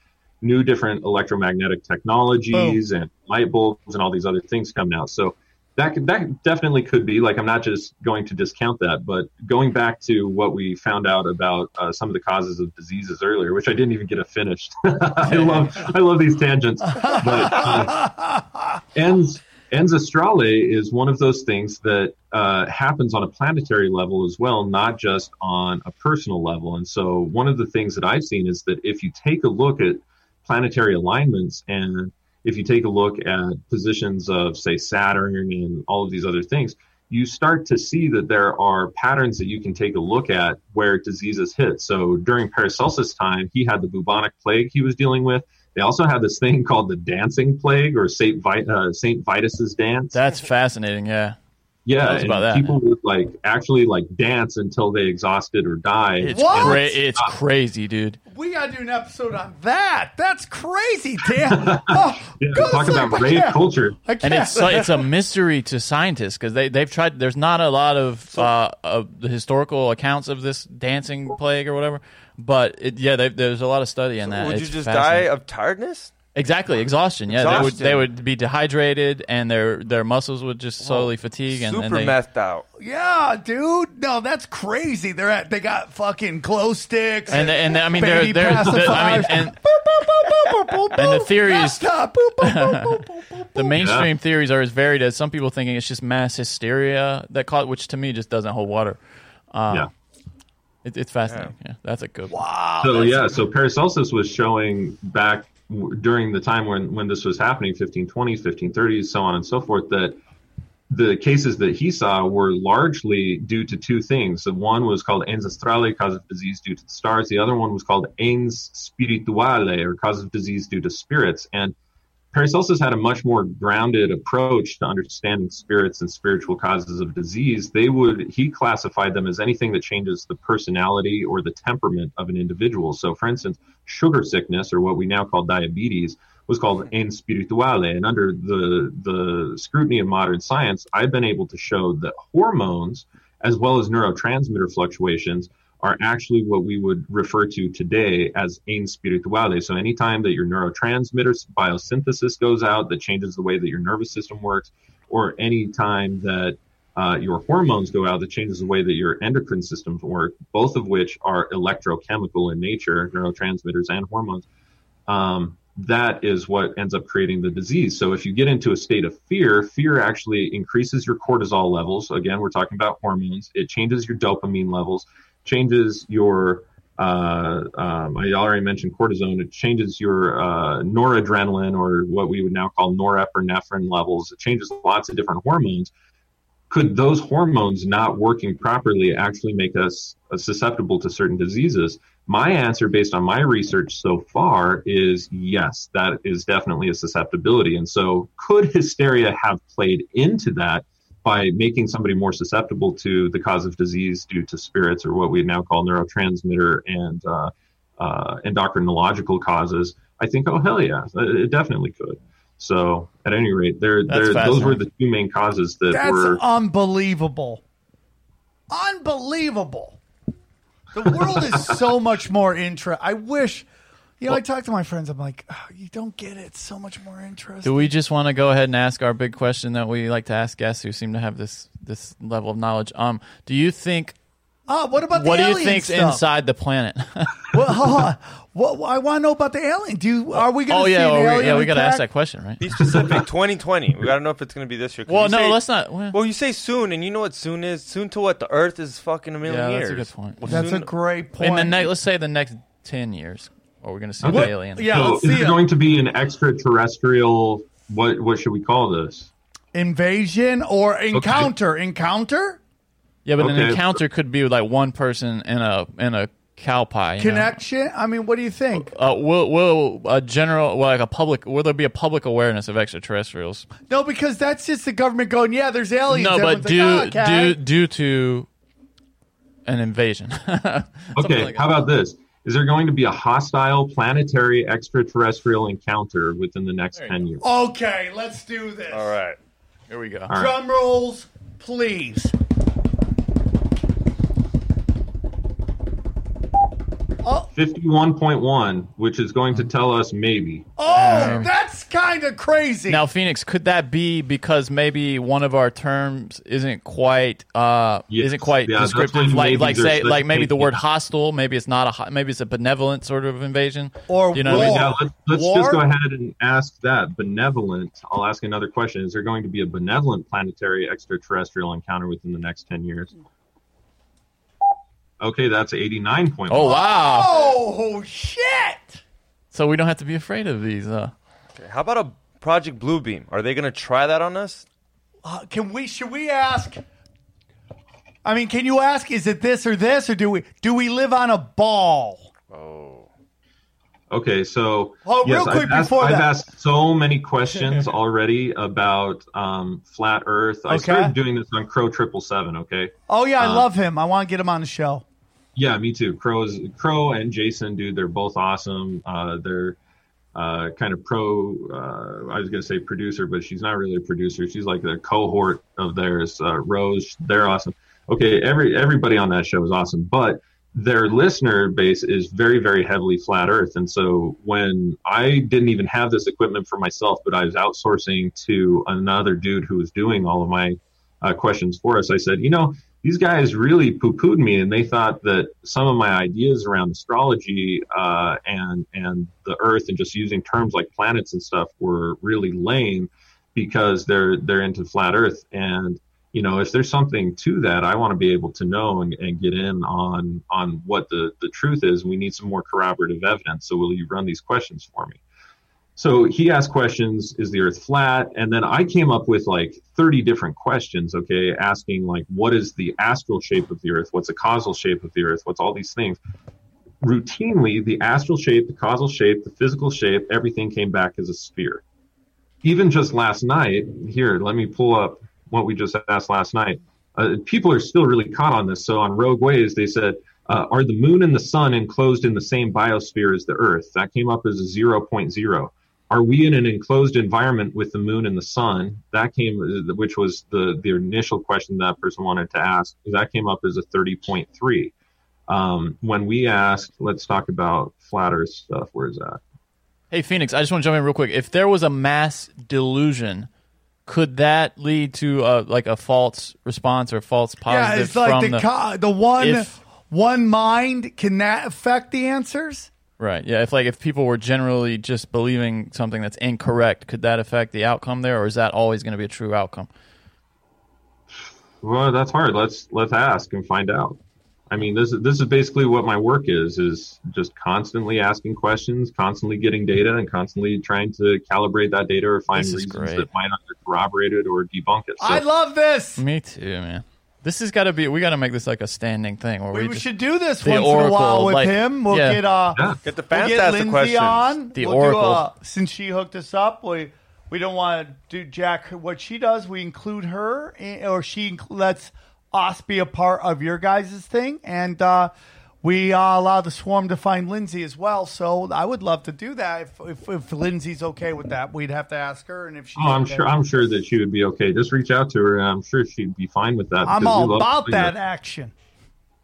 new different electromagnetic technologies and light bulbs and all these other things coming out. So that could, that definitely could be like I'm not just going to discount that, but going back to what we found out about uh, some of the causes of diseases earlier, which I didn't even get a finished. I love I love these tangents, but uh, ens ens astrale is one of those things that uh, happens on a planetary level as well, not just on a personal level. And so one of the things that I've seen is that if you take a look at planetary alignments and if you take a look at positions of say Saturn and all of these other things, you start to see that there are patterns that you can take a look at where diseases hit. So during Paracelsus' time, he had the bubonic plague he was dealing with. They also had this thing called the dancing plague or Saint Vit- uh, Saint Vitus's dance. That's fascinating. Yeah. yeah, and about that, people would like actually like dance until they exhausted or died. It's What? cra- it's crazy, dude. We gotta do an episode on that. That's crazy, Dan. Oh, Yeah, talk sleep. about I rave culture. And it's it's a mystery to scientists because they they've tried. There's not a lot of uh, of the historical accounts of this dancing plague or whatever, but it, yeah, they, there's a lot of study in that. Would you just die of tiredness? Exactly, exhaustion. Yeah, they would they would be dehydrated and their their muscles would just slowly fatigue and, Super and they, methed out. yeah, dude. No, that's crazy. They're at. They got fucking glow sticks. and they- and they- I mean they're, they're, they're I mean and And the theories- the boop. mainstream theories are as varied as some people thinking it's just mass hysteria that caught, which to me just doesn't hold water. Um, Yeah. It, it's fascinating. Yeah. that's a good. one. Wow. So yeah, so Paracelsus was showing back w- during the time when when this was happening, 1520s, 1530s, so on and so forth, that the cases that he saw were largely due to two things. The one was called ens astrale, cause of disease due to the stars. The other one was called ens spirituale, or cause of disease due to spirits. And Paracelsus had a much more grounded approach to understanding spirits and spiritual causes of disease. They would he classified them as anything that changes the personality or the temperament of an individual. So, for instance, sugar sickness, or what we now call diabetes, was called ens spirituale. And under the the scrutiny of modern science, I've been able to show that hormones, as well as neurotransmitter fluctuations, are actually what we would refer to today as ens spirituale. So anytime that your neurotransmitter biosynthesis goes out, that changes the way that your nervous system works, or any time that uh, your hormones go out, that changes the way that your endocrine systems work, both of which are electrochemical in nature, neurotransmitters and hormones. Um, that is what ends up creating the disease. So if you get into a state of fear, fear actually increases your cortisol levels. Again, we're talking about hormones. It changes your dopamine levels, changes your uh, um, I already mentioned cortisone. It changes your uh, noradrenaline, or what we would now call norepinephrine levels. It changes lots of different hormones. Could those hormones not working properly actually make us uh, susceptible to certain diseases? My answer, based on my research so far, is yes, that is definitely a susceptibility. And so, could hysteria have played into that by making somebody more susceptible to the cause of disease due to spirits or what we now call neurotransmitter and uh, uh, endocrinological causes? I think, oh, hell yeah, it definitely could. So, at any rate, there, there, those were the two main causes that That's were. unbelievable. Unbelievable. The world is so much more interesting. I wish, you know, I talk to my friends. I'm like, oh, you don't get it. It's so much more interesting. Do we just want to go ahead and ask our big question that we like to ask guests who seem to have this this level of knowledge? Um, do you think Oh, what about the what do you alien think's stuff? inside the planet? Well, hold on. What, I want to know about the alien. Do you, are we going to oh see yeah, an oh, we- yeah, we got to ask that question, right? Be specific. 2020. We got to know if it's going to be this year. 'Cause Well, no, say- let's not. Well, Well, you say soon, and you know what soon is? Soon to what? The Earth is fucking a million Yeah, years. that's a good point. Well, That's a great point. in the next, let's say the next ten years, are we going to see Okay. the alien? Yeah, so, let's is it it. going to be an extraterrestrial? What what should we call this? Invasion or encounter? Encounter? Yeah, but an encounter could be like one person in a in a cow pie. you know? Connection? I mean, what do you think? Uh, will will a general well, like a public will there be a public awareness of extraterrestrials? No, because that's just the government going, yeah, there's aliens. no, but due like, "Oh, okay." due due to an invasion. Okay, like how about this? Is there going to be a hostile planetary extraterrestrial encounter within the next ten years? Okay, let's do this. All right. Here we go. All right. Drum rolls, please. Fifty-one point one, which is going to tell us maybe. Oh, that's kind of crazy. Now, Phoenix, could that be because maybe one of our terms isn't quite uh, Yes. isn't quite Yeah, descriptive? Like, like say, there's like maybe the word hostile. Maybe it's not a ho- maybe it's a benevolent sort of invasion. Or you know, what I mean? war. Yeah, let's, let's War? just go ahead and ask that. Benevolent. I'll ask another question. Is there going to be a benevolent planetary extraterrestrial encounter within the next 10 years? Okay, that's 89.1. oh wow! oh shit! So we don't have to be afraid of these. Uh, Okay, How about a Project Bluebeam? Are they going to try that on us? Uh, can we? Should we ask? I mean, can you ask? Is it this or this, or do we do we live on a ball? Oh. Okay, so Oh, real yes, quick I've, asked, before I've asked so many questions already about um, flat Earth. I Okay. started doing this on Crow Triple Seven. Okay, Oh yeah, I Uh, love him. I want to get him on the show. Yeah, me too. Crow's Crow and Jason, dude, they're both awesome. Uh, they're uh, kind of pro. Uh, I was gonna say producer, but she's not really a producer. She's like a cohort of theirs. Uh, Rose, they're awesome. Okay, every everybody on that show is awesome, but their listener base is very, very heavily flat Earth. And so when I didn't even have this equipment for myself, but I was outsourcing to another dude who was doing all of my uh, questions for us, I said, you know, these guys really poo pooed me and they thought that some of my ideas around astrology uh, and and the earth and just using terms like planets and stuff were really lame because they're they're into flat earth. And you know if there's something to that i want to be able to know and, and get in on on what the the truth is. We need some more corroborative evidence so will you run these questions for me so he asked questions is the earth flat? And then i came up with like 30 different questions okay asking like what is the astral shape of the earth? What's the causal shape of the earth? What's all these things? Routinely the astral shape the causal shape the physical shape everything came back as a sphere. Even just last night here let me pull up what we just asked last night. Uh, people are still really caught on this. So on rogue ways they said uh, are the moon and the sun enclosed in the same biosphere as the earth? That came up as a 0.0 are we in an enclosed environment with the moon and the sun that came which was the the initial question that person wanted to ask that came up as a 30.3 um, when we asked let's talk about flat earth stuff where's that hey, Phoenix, I just want to jump in real quick. If there was a mass delusion, could that lead to uh, like a false response or false positive? Yeah, it's like from the the, co- the one if- one mind can that affect the answers? Right? Yeah, if like if people were generally just believing something that's incorrect, could that affect the outcome there, or is that always going to be a true outcome? well that's hard let's let's ask and find out i mean this is this is basically what my work is is just constantly asking questions constantly getting data and constantly trying to calibrate that data or find This reasons great. that might either corroborate it or debunk it so, I love this. Me too, man. This has got to be. We got to make this like a standing thing where we, We, we just, should do this The once in a while with like- him. We'll yeah. get uh, Yeah. Get the we'll get ask the Lindsay questions. on. The we'll Oracle. Do, uh, since she hooked us up, we we don't want to do Jack what she does. We include her, in, or she lets us be a part of your guys' thing, and uh, we uh, allow the swarm to find Lindsay as well. So I would love to do that if, if if Lindsay's okay with that. We'd have to ask her, and if she's Oh, I'm sure. I'm sure that she would be okay. Just reach out to her, and I'm sure she'd be fine with that. I'm all about that action.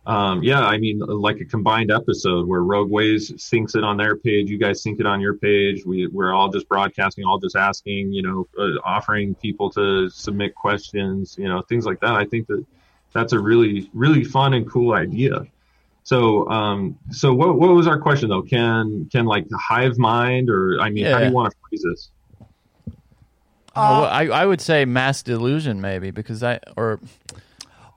Um, yeah, I mean, like a combined episode where Rogue Ways syncs it on their page, you guys sync it on your page. We we're all just broadcasting, all just asking, you know, uh, offering people to submit questions, you know, things like that. I think that that's a really really fun and cool idea. So, um, so what what was our question though? Can can like the hive mind, or I mean, how do you want to phrase this? Oh, well, I I would say mass delusion maybe because I or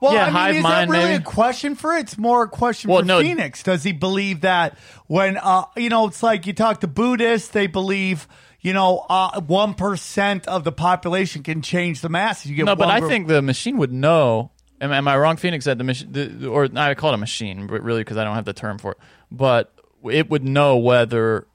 Well, Yeah, I mean, hive is mind, that really maybe. a question for it? It's more a question Well, for no. Phoenix. Does he believe that when, uh, you know, it's like you talk to Buddhists, they believe, you know, uh, one of the population can change the masses. You get no, but I group- think the machine would know. Am, am I wrong, Phoenix? That the machine, or I call it a machine, but really because I don't have the term for it. But it would know whether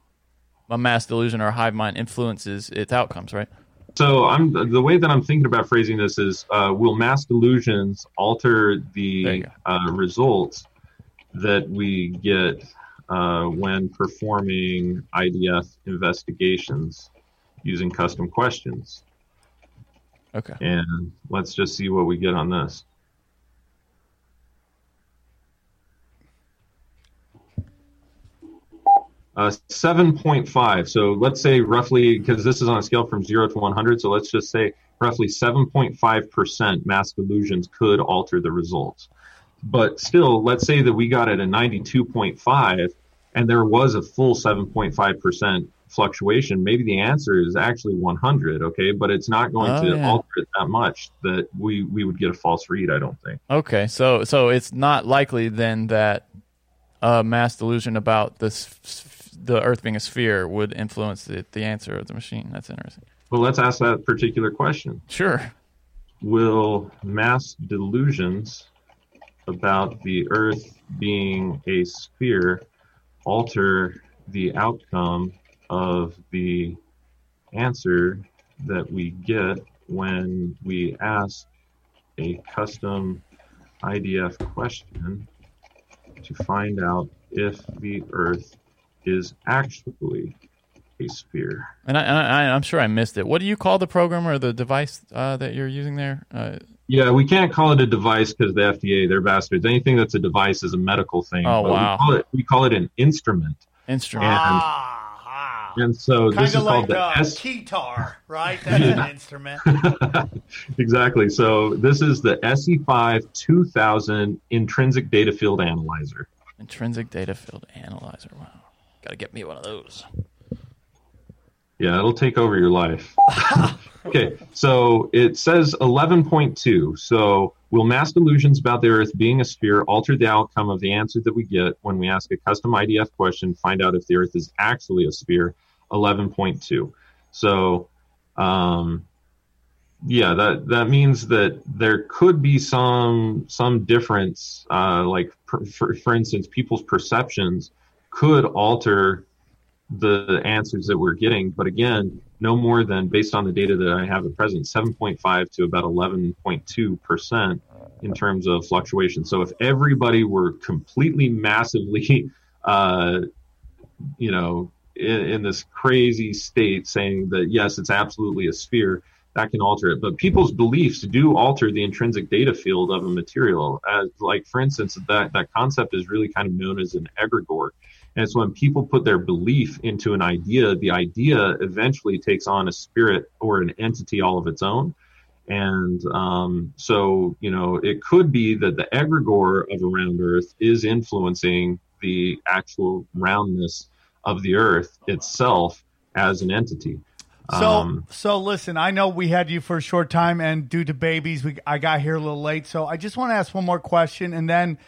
a mass delusion or a hive mind influences its outcomes, right? So I'm the way that I'm thinking about phrasing this is: uh, Will mass delusions alter the uh, results that we get uh, when performing IDF investigations using custom questions? Okay. And let's just see what we get on this. Uh, 7.5. So let's say roughly, because this is on a scale from 0 to 100, so let's just say roughly 7.5% mask illusions could alter the results. But still, let's say that we got at a 92.5 and there was a full 7.5% fluctuation. Maybe the answer is actually 100, okay? But it's not going Oh, to yeah. alter it that much that we, we would get a false read, I don't think. Okay, so so it's not likely then that a mass delusion about this the Earth being a sphere would influence the, the answer of the machine. That's interesting. Well, let's ask that particular question. Sure. Will mass delusions about the Earth being a sphere alter the outcome of the answer that we get when we ask a custom IDF question to find out if the Earth is actually a sphere? And I, and I, I'm sure I missed it. What do you call the program or the device uh, that you're using there? Uh, Yeah, we can't call it a device because the FDA, they're bastards. Anything that's a device is a medical thing. Oh, But wow. We call, it, we call it an instrument. instrument. And, and so Kind this of is called like the uh, S. keytar, right? That's an instrument. exactly. So this is the SE5 2000 intrinsic data field analyzer. Intrinsic data field analyzer. Wow. Got to get me one of those. Yeah, it'll take over your life. okay, so it says 11.2. So, will mass delusions about the Earth being a sphere alter the outcome of the answer that we get when we ask a custom IDF question, find out if the Earth is actually a sphere? 11.2. So, um, yeah, that that means that there could be some some difference, uh, like per, for for instance, people's perceptions could alter the answers that we're getting, but again, no more than based on the data that I have at present, 7.5 to about 11.2 percent in terms of fluctuation. So if everybody were completely massively, uh, you know, in, in this crazy state saying that yes, it's absolutely a sphere, that can alter it. But people's beliefs do alter the intrinsic data field of a material. As like for instance, that that concept is really kind of known as an egregore. And it's when people put their belief into an idea, the idea eventually takes on a spirit or an entity all of its own. And um, so, you know, it could be that the egregore of a round Earth is influencing the actual roundness of the Earth itself as an entity. So, Um, so listen. I know we had you for a short time, and due to babies, we I got here a little late. So, I just want to ask one more question, and then,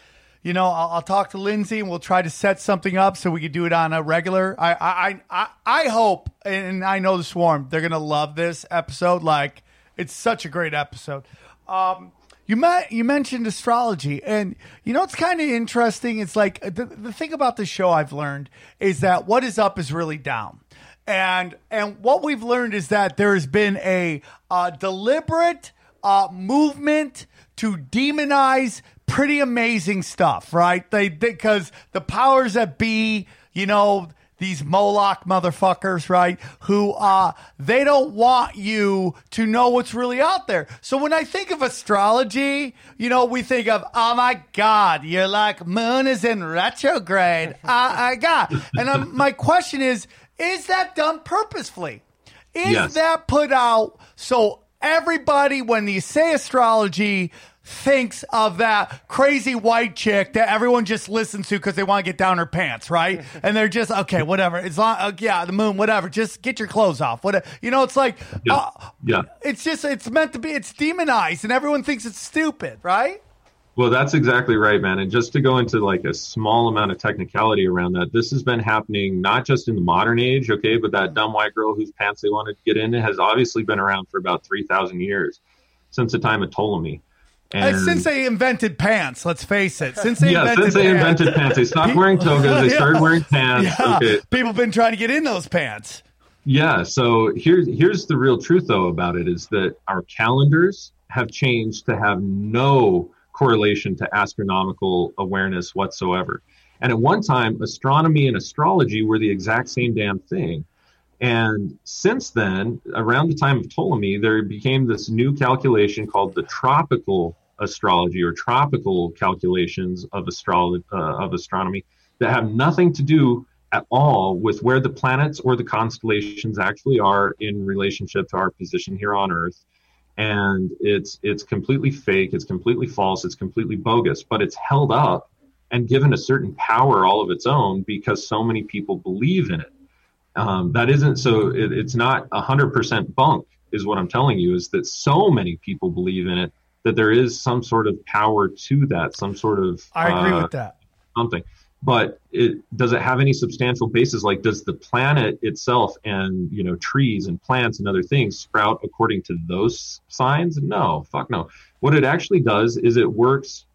you know, I'll, I'll talk to Lindsay, and we'll try to set something up so we could do it on a regular. I, I, I, I hope, and I know the swarm, they're gonna love this episode. Like, it's such a great episode. Um, you met, you mentioned astrology, and you know it's kind of interesting. It's like the, the thing about the show I've learned is that what is up is really down and and what we've learned is that there has been a uh, deliberate uh, movement to demonize pretty amazing stuff, right? They because the powers that be, you know, these Moloch motherfuckers, right? Who uh they don't want you to know what's really out there. So when I think of astrology, you know, we think of, oh my God, you're like moon is in retrograde. oh my God. And um, my question is, is that done purposefully? Is Yes. that put out so everybody, when you say astrology, thinks of that crazy white chick that everyone just listens to because they want to get down her pants, right? and they're just okay, whatever. It's long, uh, yeah, the moon, whatever. Just get your clothes off. What you know? It's like, Yeah. uh, yeah. it's just it's meant to be. It's demonized, and everyone thinks it's stupid, right? Well, that's exactly right, man. And just to go into like a small amount of technicality around that, this has been happening not just in the modern age, okay, but that dumb white girl whose pants they wanted to get in has obviously been around for about 3,000 years since the time of Ptolemy. Uh, and since they invented pants, let's face it. Since they yeah, invented since they pants, invented pants, they stopped wearing togas, they started wearing pants. Yeah, Okay, people have been trying to get in those pants. Yeah. So here's here's the real truth though about it is that our calendars have changed to have no correlation to astronomical awareness whatsoever. And at one time, astronomy and astrology were the exact same damn thing. And since then, around the time of Ptolemy, there became this new calculation called the tropical astrology or tropical calculations of, uh, of astronomy that have nothing to do at all with where the planets or the constellations actually are in relationship to our position here on Earth. And it's it's completely fake, it's completely false, it's completely bogus, but it's held up and given a certain power all of its own because so many people believe in it. Um, that isn't so. It, it's not hundred percent bunk, is what I'm telling you. Is that so many people believe in it that there is some sort of power to that, some sort of. I agree uh, with that. Something, but it does it have any substantial basis? Like, does the planet itself and you know trees and plants and other things sprout according to those signs? No, fuck no. What it actually does is it works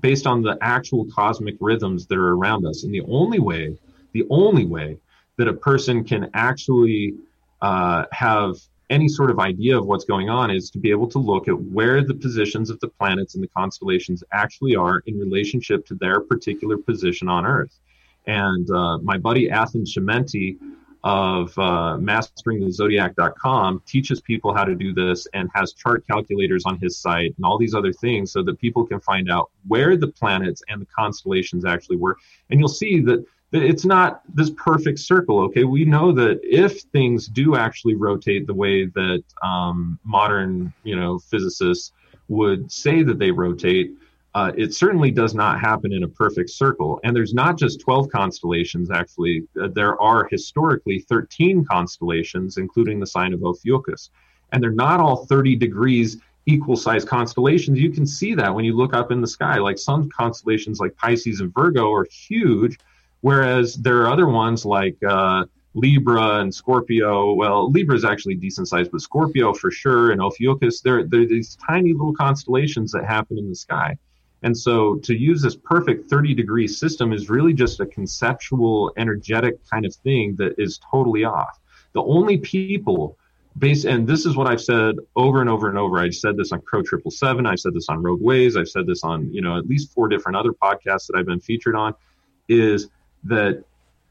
based on the actual cosmic rhythms that are around us, and the only way, the only way that a person can actually uh, have any sort of idea of what's going on is to be able to look at where the positions of the planets and the constellations actually are in relationship to their particular position on Earth. And uh, my buddy Athen Chimenti of uh, masteringthezodiac.com teaches people how to do this and has chart calculators on his site and all these other things so that people can find out where the planets and the constellations actually were. And you'll see that it's not this perfect circle okay? We know that if things do actually rotate the way that um, modern you know physicists would say that they rotate uh, it certainly does not happen in a perfect circle. And there's not just 12 constellations actually. Uh, there are historically 13 constellations including the sign of ophiuchus. And they're not all 30 degrees equal sized constellations. You can see that when you look up in the sky. Like some constellations like pisces and virgo are huge Whereas there are other ones like uh, Libra and Scorpio. Well, Libra is actually decent size, but Scorpio for sure and Ophiuchus, they're, they're these tiny little constellations that happen in the sky. And so to use this perfect 30 degree system is really just a conceptual, energetic kind of thing that is totally off. The only people based, and this is what I've said over and over and over. I've said this on Crow Triple Seven. I've said this on Rogue Ways. I've said this on, you know, at least four different other podcasts that I've been featured on is that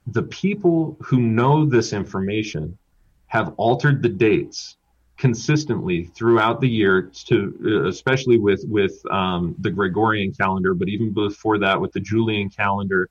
the people who know this information have altered the dates consistently throughout the year to especially with with um, the Gregorian calendar, but even before that with the Julian calendar.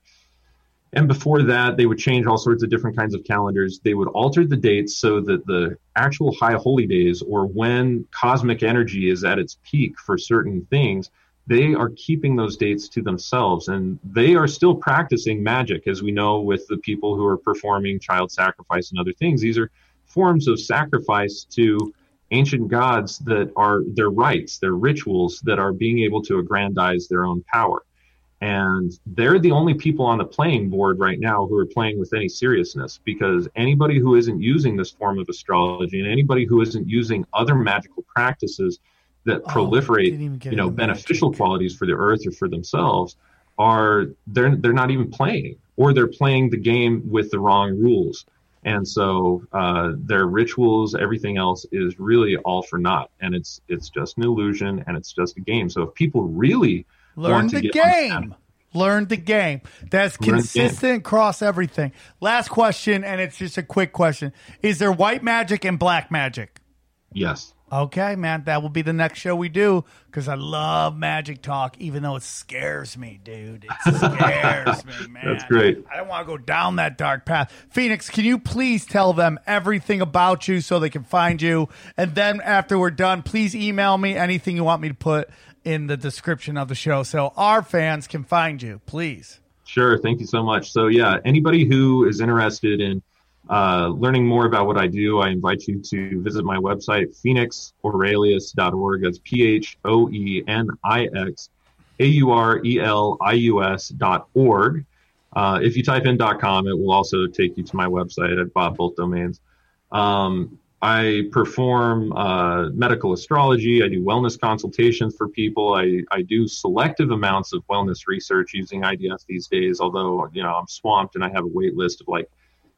And before that, they would change all sorts of different kinds of calendars. They would alter the dates so that the actual high holy days, or when cosmic energy is at its peak for certain things, they are keeping those dates to themselves and they are still practicing magic as we know with the people who are performing child sacrifice and other things. These are forms of sacrifice to ancient gods that are their rites their rituals that are being able to aggrandize their own power. And they're the only people on the playing board right now who are playing with any seriousness because anybody who isn't using this form of astrology and anybody who isn't using other magical practices that Oh, proliferate, didn't even get you know, beneficial qualities for the earth or for themselves are they're they're not even playing, or they're playing the game with the wrong rules, and so uh, their rituals, everything else is really all for naught, and it's it's just an illusion, and it's just a game. So if people really Learn the game. Learn the game. That's Learn consistent across everything. Last question, and it's just a quick question: Is there white magic and black magic? yes, Okay, man, that will be the next show we do because I love magic talk, even though it scares me, dude. It scares me, man. That's great. I don't want to go down that dark path. Phoenix, can you please tell them everything about you so they can find you? And then after we're done, please email me anything you want me to put in the description of the show so our fans can find you, please. Sure. Thank you so much. So, yeah, anybody who is interested in uh, learning more about what I do, I invite you to visit my website, phoenixaurelius.org. That's P H O E N I X A U R E L I U S dot org. Uh, if you type in dot .com, it will also take you to my website. I've bought both domains. Um, I perform uh, medical astrology. I do wellness consultations for people. I, I do selective amounts of wellness research using IDF these days, although, you know, I'm swamped and I have a wait list of like,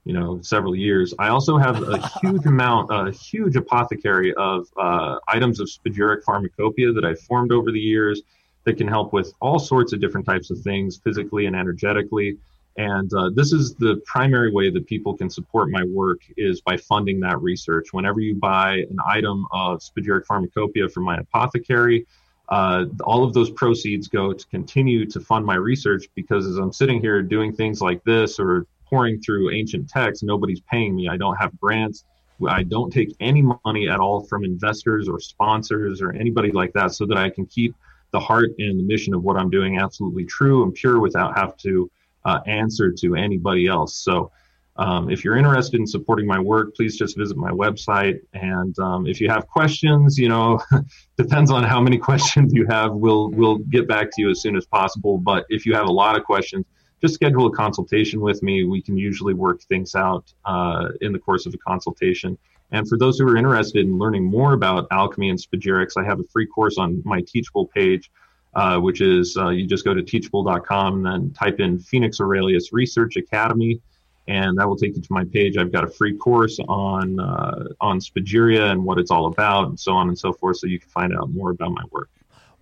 you know, several years. I also have a huge amount, a huge apothecary of uh, items of spagyric pharmacopoeia that I've formed over the years that can help with all sorts of different types of things, physically and energetically. And uh, this is the primary way that people can support my work is by funding that research. Whenever you buy an item of spagyric pharmacopoeia from my apothecary, uh, all of those proceeds go to continue to fund my research because as I'm sitting here doing things like this or pouring through ancient texts, nobody's paying me. I don't have grants. I don't take any money at all from investors or sponsors or anybody like that so that I can keep the heart and the mission of what I'm doing absolutely true and pure without have to uh, answer to anybody else. So um, if you're interested in supporting my work, please just visit my website. And um, if you have questions, you know, depends on how many questions you have. We'll we'll get back to you as soon as possible. But if you have a lot of questions, just schedule a consultation with me. We can usually work things out uh, in the course of a consultation. And for those who are interested in learning more about alchemy and spagyrics, I have a free course on my Teachable page, uh, which is uh, you just go to teachable.com and then type in Phoenix Aurelius Research Academy, and that will take you to my page. I've got a free course on uh, on Spagyria and what it's all about, and so on and so forth, so you can find out more about my work.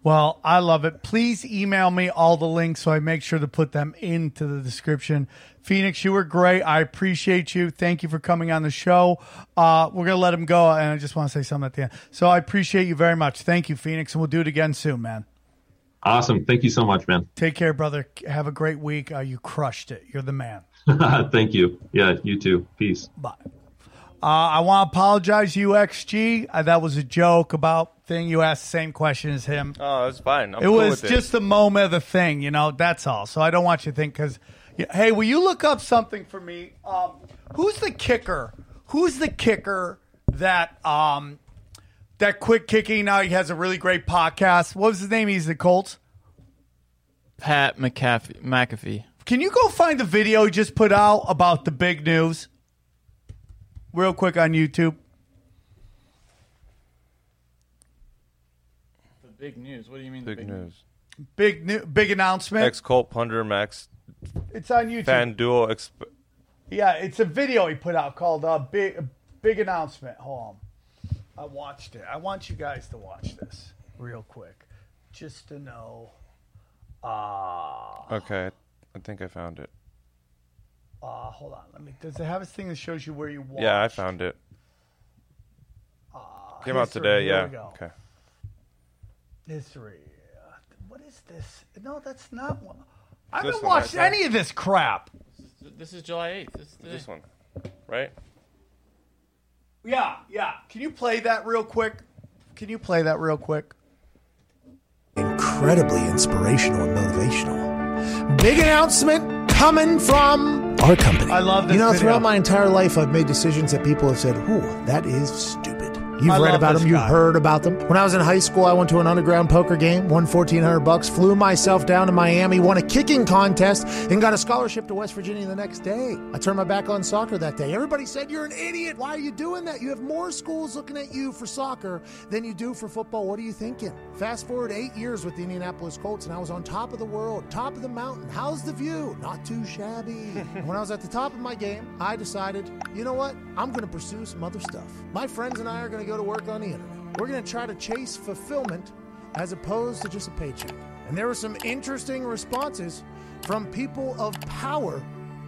Well, I love it. Please email me all the links so I make sure to put them into the description. Phoenix, you were great. I appreciate you. Thank you for coming on the show. Uh, we're going to let him go, and I just want to say something at the end. So I appreciate you very much. Thank you, Phoenix, and we'll do it again soon, man. Awesome. Thank you so much, man. Take care, brother. Have a great week. Uh, you crushed it. You're the man. Thank you. Yeah, you too. Peace. Bye. Uh, I want to apologize, UXG. Uh, that was a joke about thing. You asked the same question as him. Oh, it's fine. I'm it cool was with just the moment of the thing, you know. That's all. So I don't want you to think because, hey, will you look up something for me? Um, who's the kicker? Who's the kicker that um that quick kicking? Now he has a really great podcast. What was his name? He's the Colts. Pat McAfee. McAfee. Can you go find the video he just put out about the big news? Real quick on YouTube. The big news. What do you mean? Big news. Big new, big announcement. Ex Colt Punter Max it's on YouTube. FanDuel. Exp- Yeah, it's a video he put out called uh, "Big Big Announcement." Hold on, I watched it. I want you guys to watch this real quick, just to know. Uh, okay, I think I found it. Uh, hold on. Let me. Does it have a thing that shows you where you watch? Yeah, I found it. Came out history. today. Here Yeah. go. Okay. history. Uh, what is this? No, that's not one. I haven't one watched there. any of this crap. This is July eighth. This, is This one, right? Yeah, yeah. Can you play that real quick? Can you play that real quick? incredibly inspirational and motivational. Big announcement coming from our company. I love this You know, video. throughout my entire life, I've made decisions that people have said, "Ooh, that is stupid." You've I read about them, you've heard about them. When I was in high school, I went to an underground poker game, won fourteen hundred bucks, flew myself down to Miami, won a kicking contest, and got a scholarship to West Virginia the next day. I turned my back on soccer that day. Everybody said, "You're an idiot. Why are you doing that? You have more schools looking at you for soccer than you do for football. What are you thinking?" Fast forward eight years with the Indianapolis Colts, and I was on top of the world, top of the mountain. How's the view? Not too shabby. When I was at the top of my game, I decided, you know what? I'm going to pursue some other stuff. My friends and I are going to go to work on the internet. We're going to try to chase fulfillment as opposed to just a paycheck. And there were some interesting responses from people of power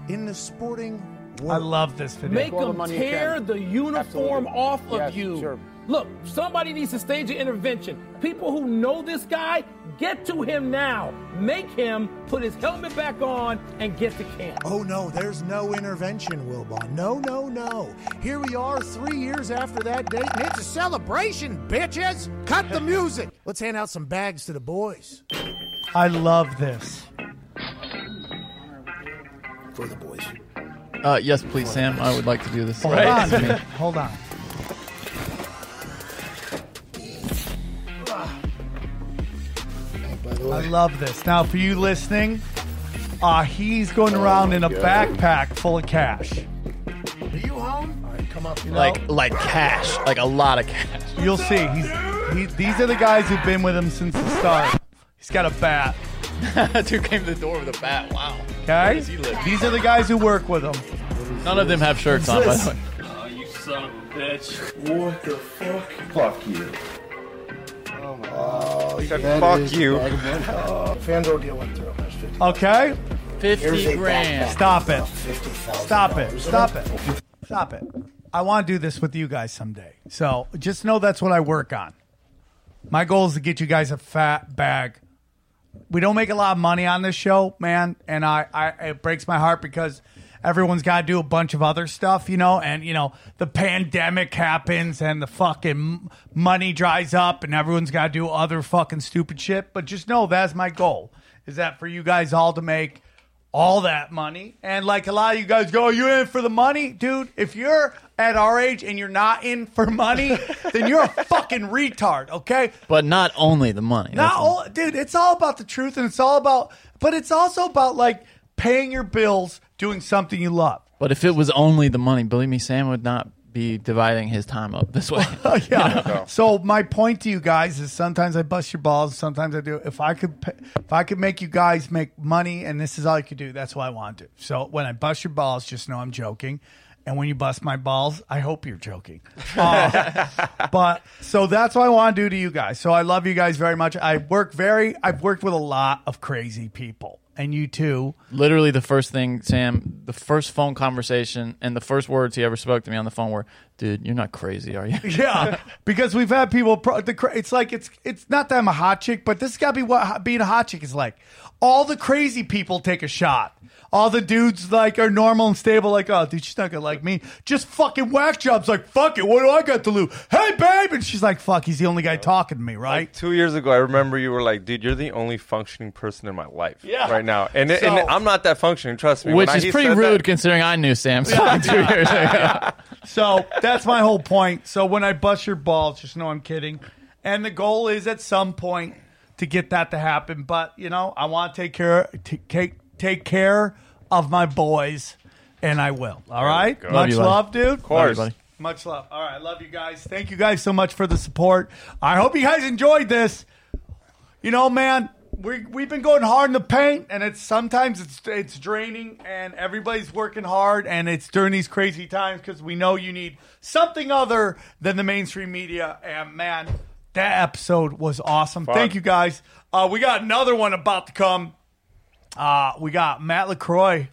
in the sporting world. I love this video. Make them tear the uniform off of you. Look, somebody needs to stage an intervention. People who know this guy, get to him now. Make him put his helmet back on and get to camp. Oh no, there's no intervention, Wilbon. No, no, no. Here we are three years after that date, and it's a celebration, bitches! Cut the music! Let's hand out some bags to the boys. I love this. For the boys. Uh, yes, please, Sam. I would like to do this. Hold on. Hold on. I love this. Now, for you listening, uh, he's going around in a backpack full of cash. Are you home? All right, come up. You know? Like like cash, like a lot of cash. You'll see. He's he, these are the guys who've been with him since the start. He's got a bat. Dude came to the door with a bat. Wow. Where Okay. does he live? These are the guys who work with him. None of them have shirts on, by the way. Oh, you son of a bitch. What the fuck? Fuck you. He said, "Fuck you." FanDuel deal went through. That's 50. Okay. 50 grand. Stop it. Stop it. Stop it. Stop it. I want to do this with you guys someday. So just know that's what I work on. My goal is to get you guys a fat bag. We don't make a lot of money on this show, man, and I, I it breaks my heart because everyone's got to do a bunch of other stuff, you know, and you know the pandemic happens and the fucking money dries up and everyone's got to do other fucking stupid shit. But just know that's my goal is that for you guys all to make all that money. And like a lot of you guys go, you in for the money? Dude, if you're at our age and you're not in for money, then you're a fucking retard, okay? But not only the money. Not all, dude, it's all about the truth and it's all about, but it's also about like paying your bills, doing something you love. But if it was only the money, believe me, Sam would not be dividing his time up this way. yeah. So my point to you guys is sometimes I bust your balls, sometimes I do. If I could, pay, if I could make you guys make money, and this is all you could do, that's what I want to. do. So when I bust your balls, just know I'm joking. And when you bust my balls, I hope you're joking. Uh, but so that's what I want to do to you guys. So I love you guys very much. I work very. I've worked with a lot of crazy people, and you too. Literally, the first thing, Sam, the first phone conversation and the first words he ever spoke to me on the phone were, "Dude, you're not crazy, are you?" Yeah, because we've had people. Pro, the, cra- it's like it's it's not that I'm a hot chick, but this got to be what being a hot chick is like. All the crazy people take a shot. All the dudes like are normal and stable. Like, oh, dude, she's not gonna like me. Just fucking whack jobs. Like, fuck it. What do I got to lose? Hey, babe, and she's like, fuck. He's the only guy talking to me, right? Like two years ago, I remember you were like, "Dude, you're the only functioning person in my life Yeah. right now," and, it- So- and I'm not that functioning. Trust me. Which When I- is pretty rude that- considering I knew Sam two years ago. So that's my whole point. So when I bust your balls, just know I'm kidding. And the goal is at some point to get that to happen. But you know, I want to take care t- take take care of my boys, and I will. All right. go. Much Love you, buddy. love, dude. Of course. buddy. Much love. All right, love you guys. Thank you guys so much for the support. I hope you guys enjoyed this. You know, man, we we've been going hard in the paint, and it's sometimes it's it's draining, and everybody's working hard, and it's during these crazy times because we know you need something other than the mainstream media. And man, that episode was awesome. Thank you guys. Uh, we got another one about to come. Uh, we got Matt LaCroix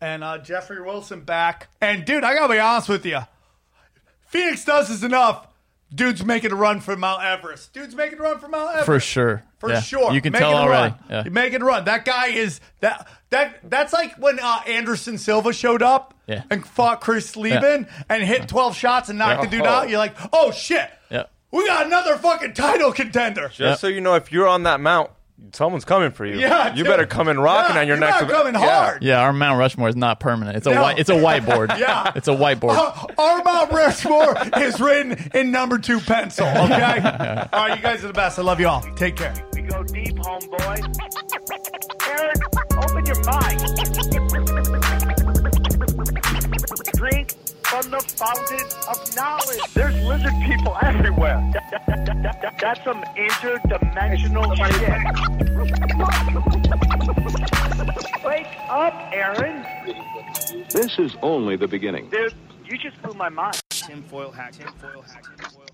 and uh, Jeffrey Wilson back. And dude, I gotta be honest with you. Phoenix does this enough. Dude's making a run for Mount Everest. Dude's making a run for Mount Everest. For sure. For Yeah. sure. You can Making tell a already. Run. Yeah. You're making a run. That guy is that that that's like when uh, Anderson Silva showed up Yeah. and fought Chris Leben and hit 12 shots and knocked Yeah. the dude out. You're like, oh shit. Yeah. We got another fucking title contender. Just Yep. so you know, if you're on that mount, someone's coming for you. Yeah, you dude. better come in rocking Yeah, on your you next better event. come Yeah. hard. Yeah, our Mount Rushmore is not permanent. It's a No. white. It's a whiteboard. Yeah. it's a whiteboard. Uh, our Mount Rushmore is written in number two pencil. Okay. All right, you guys are the best. I love you all. Take care. We go deep, homeboy. Aaron, open your mind. Drink from the fountain of knowledge. There's lizard people everywhere. That- that- that- that- that- that's some interdimensional shit. Wake up, Aaron. This is only the beginning. Dude, you just blew my mind. Tinfoil hack, tinfoil hack, tinfoil hack.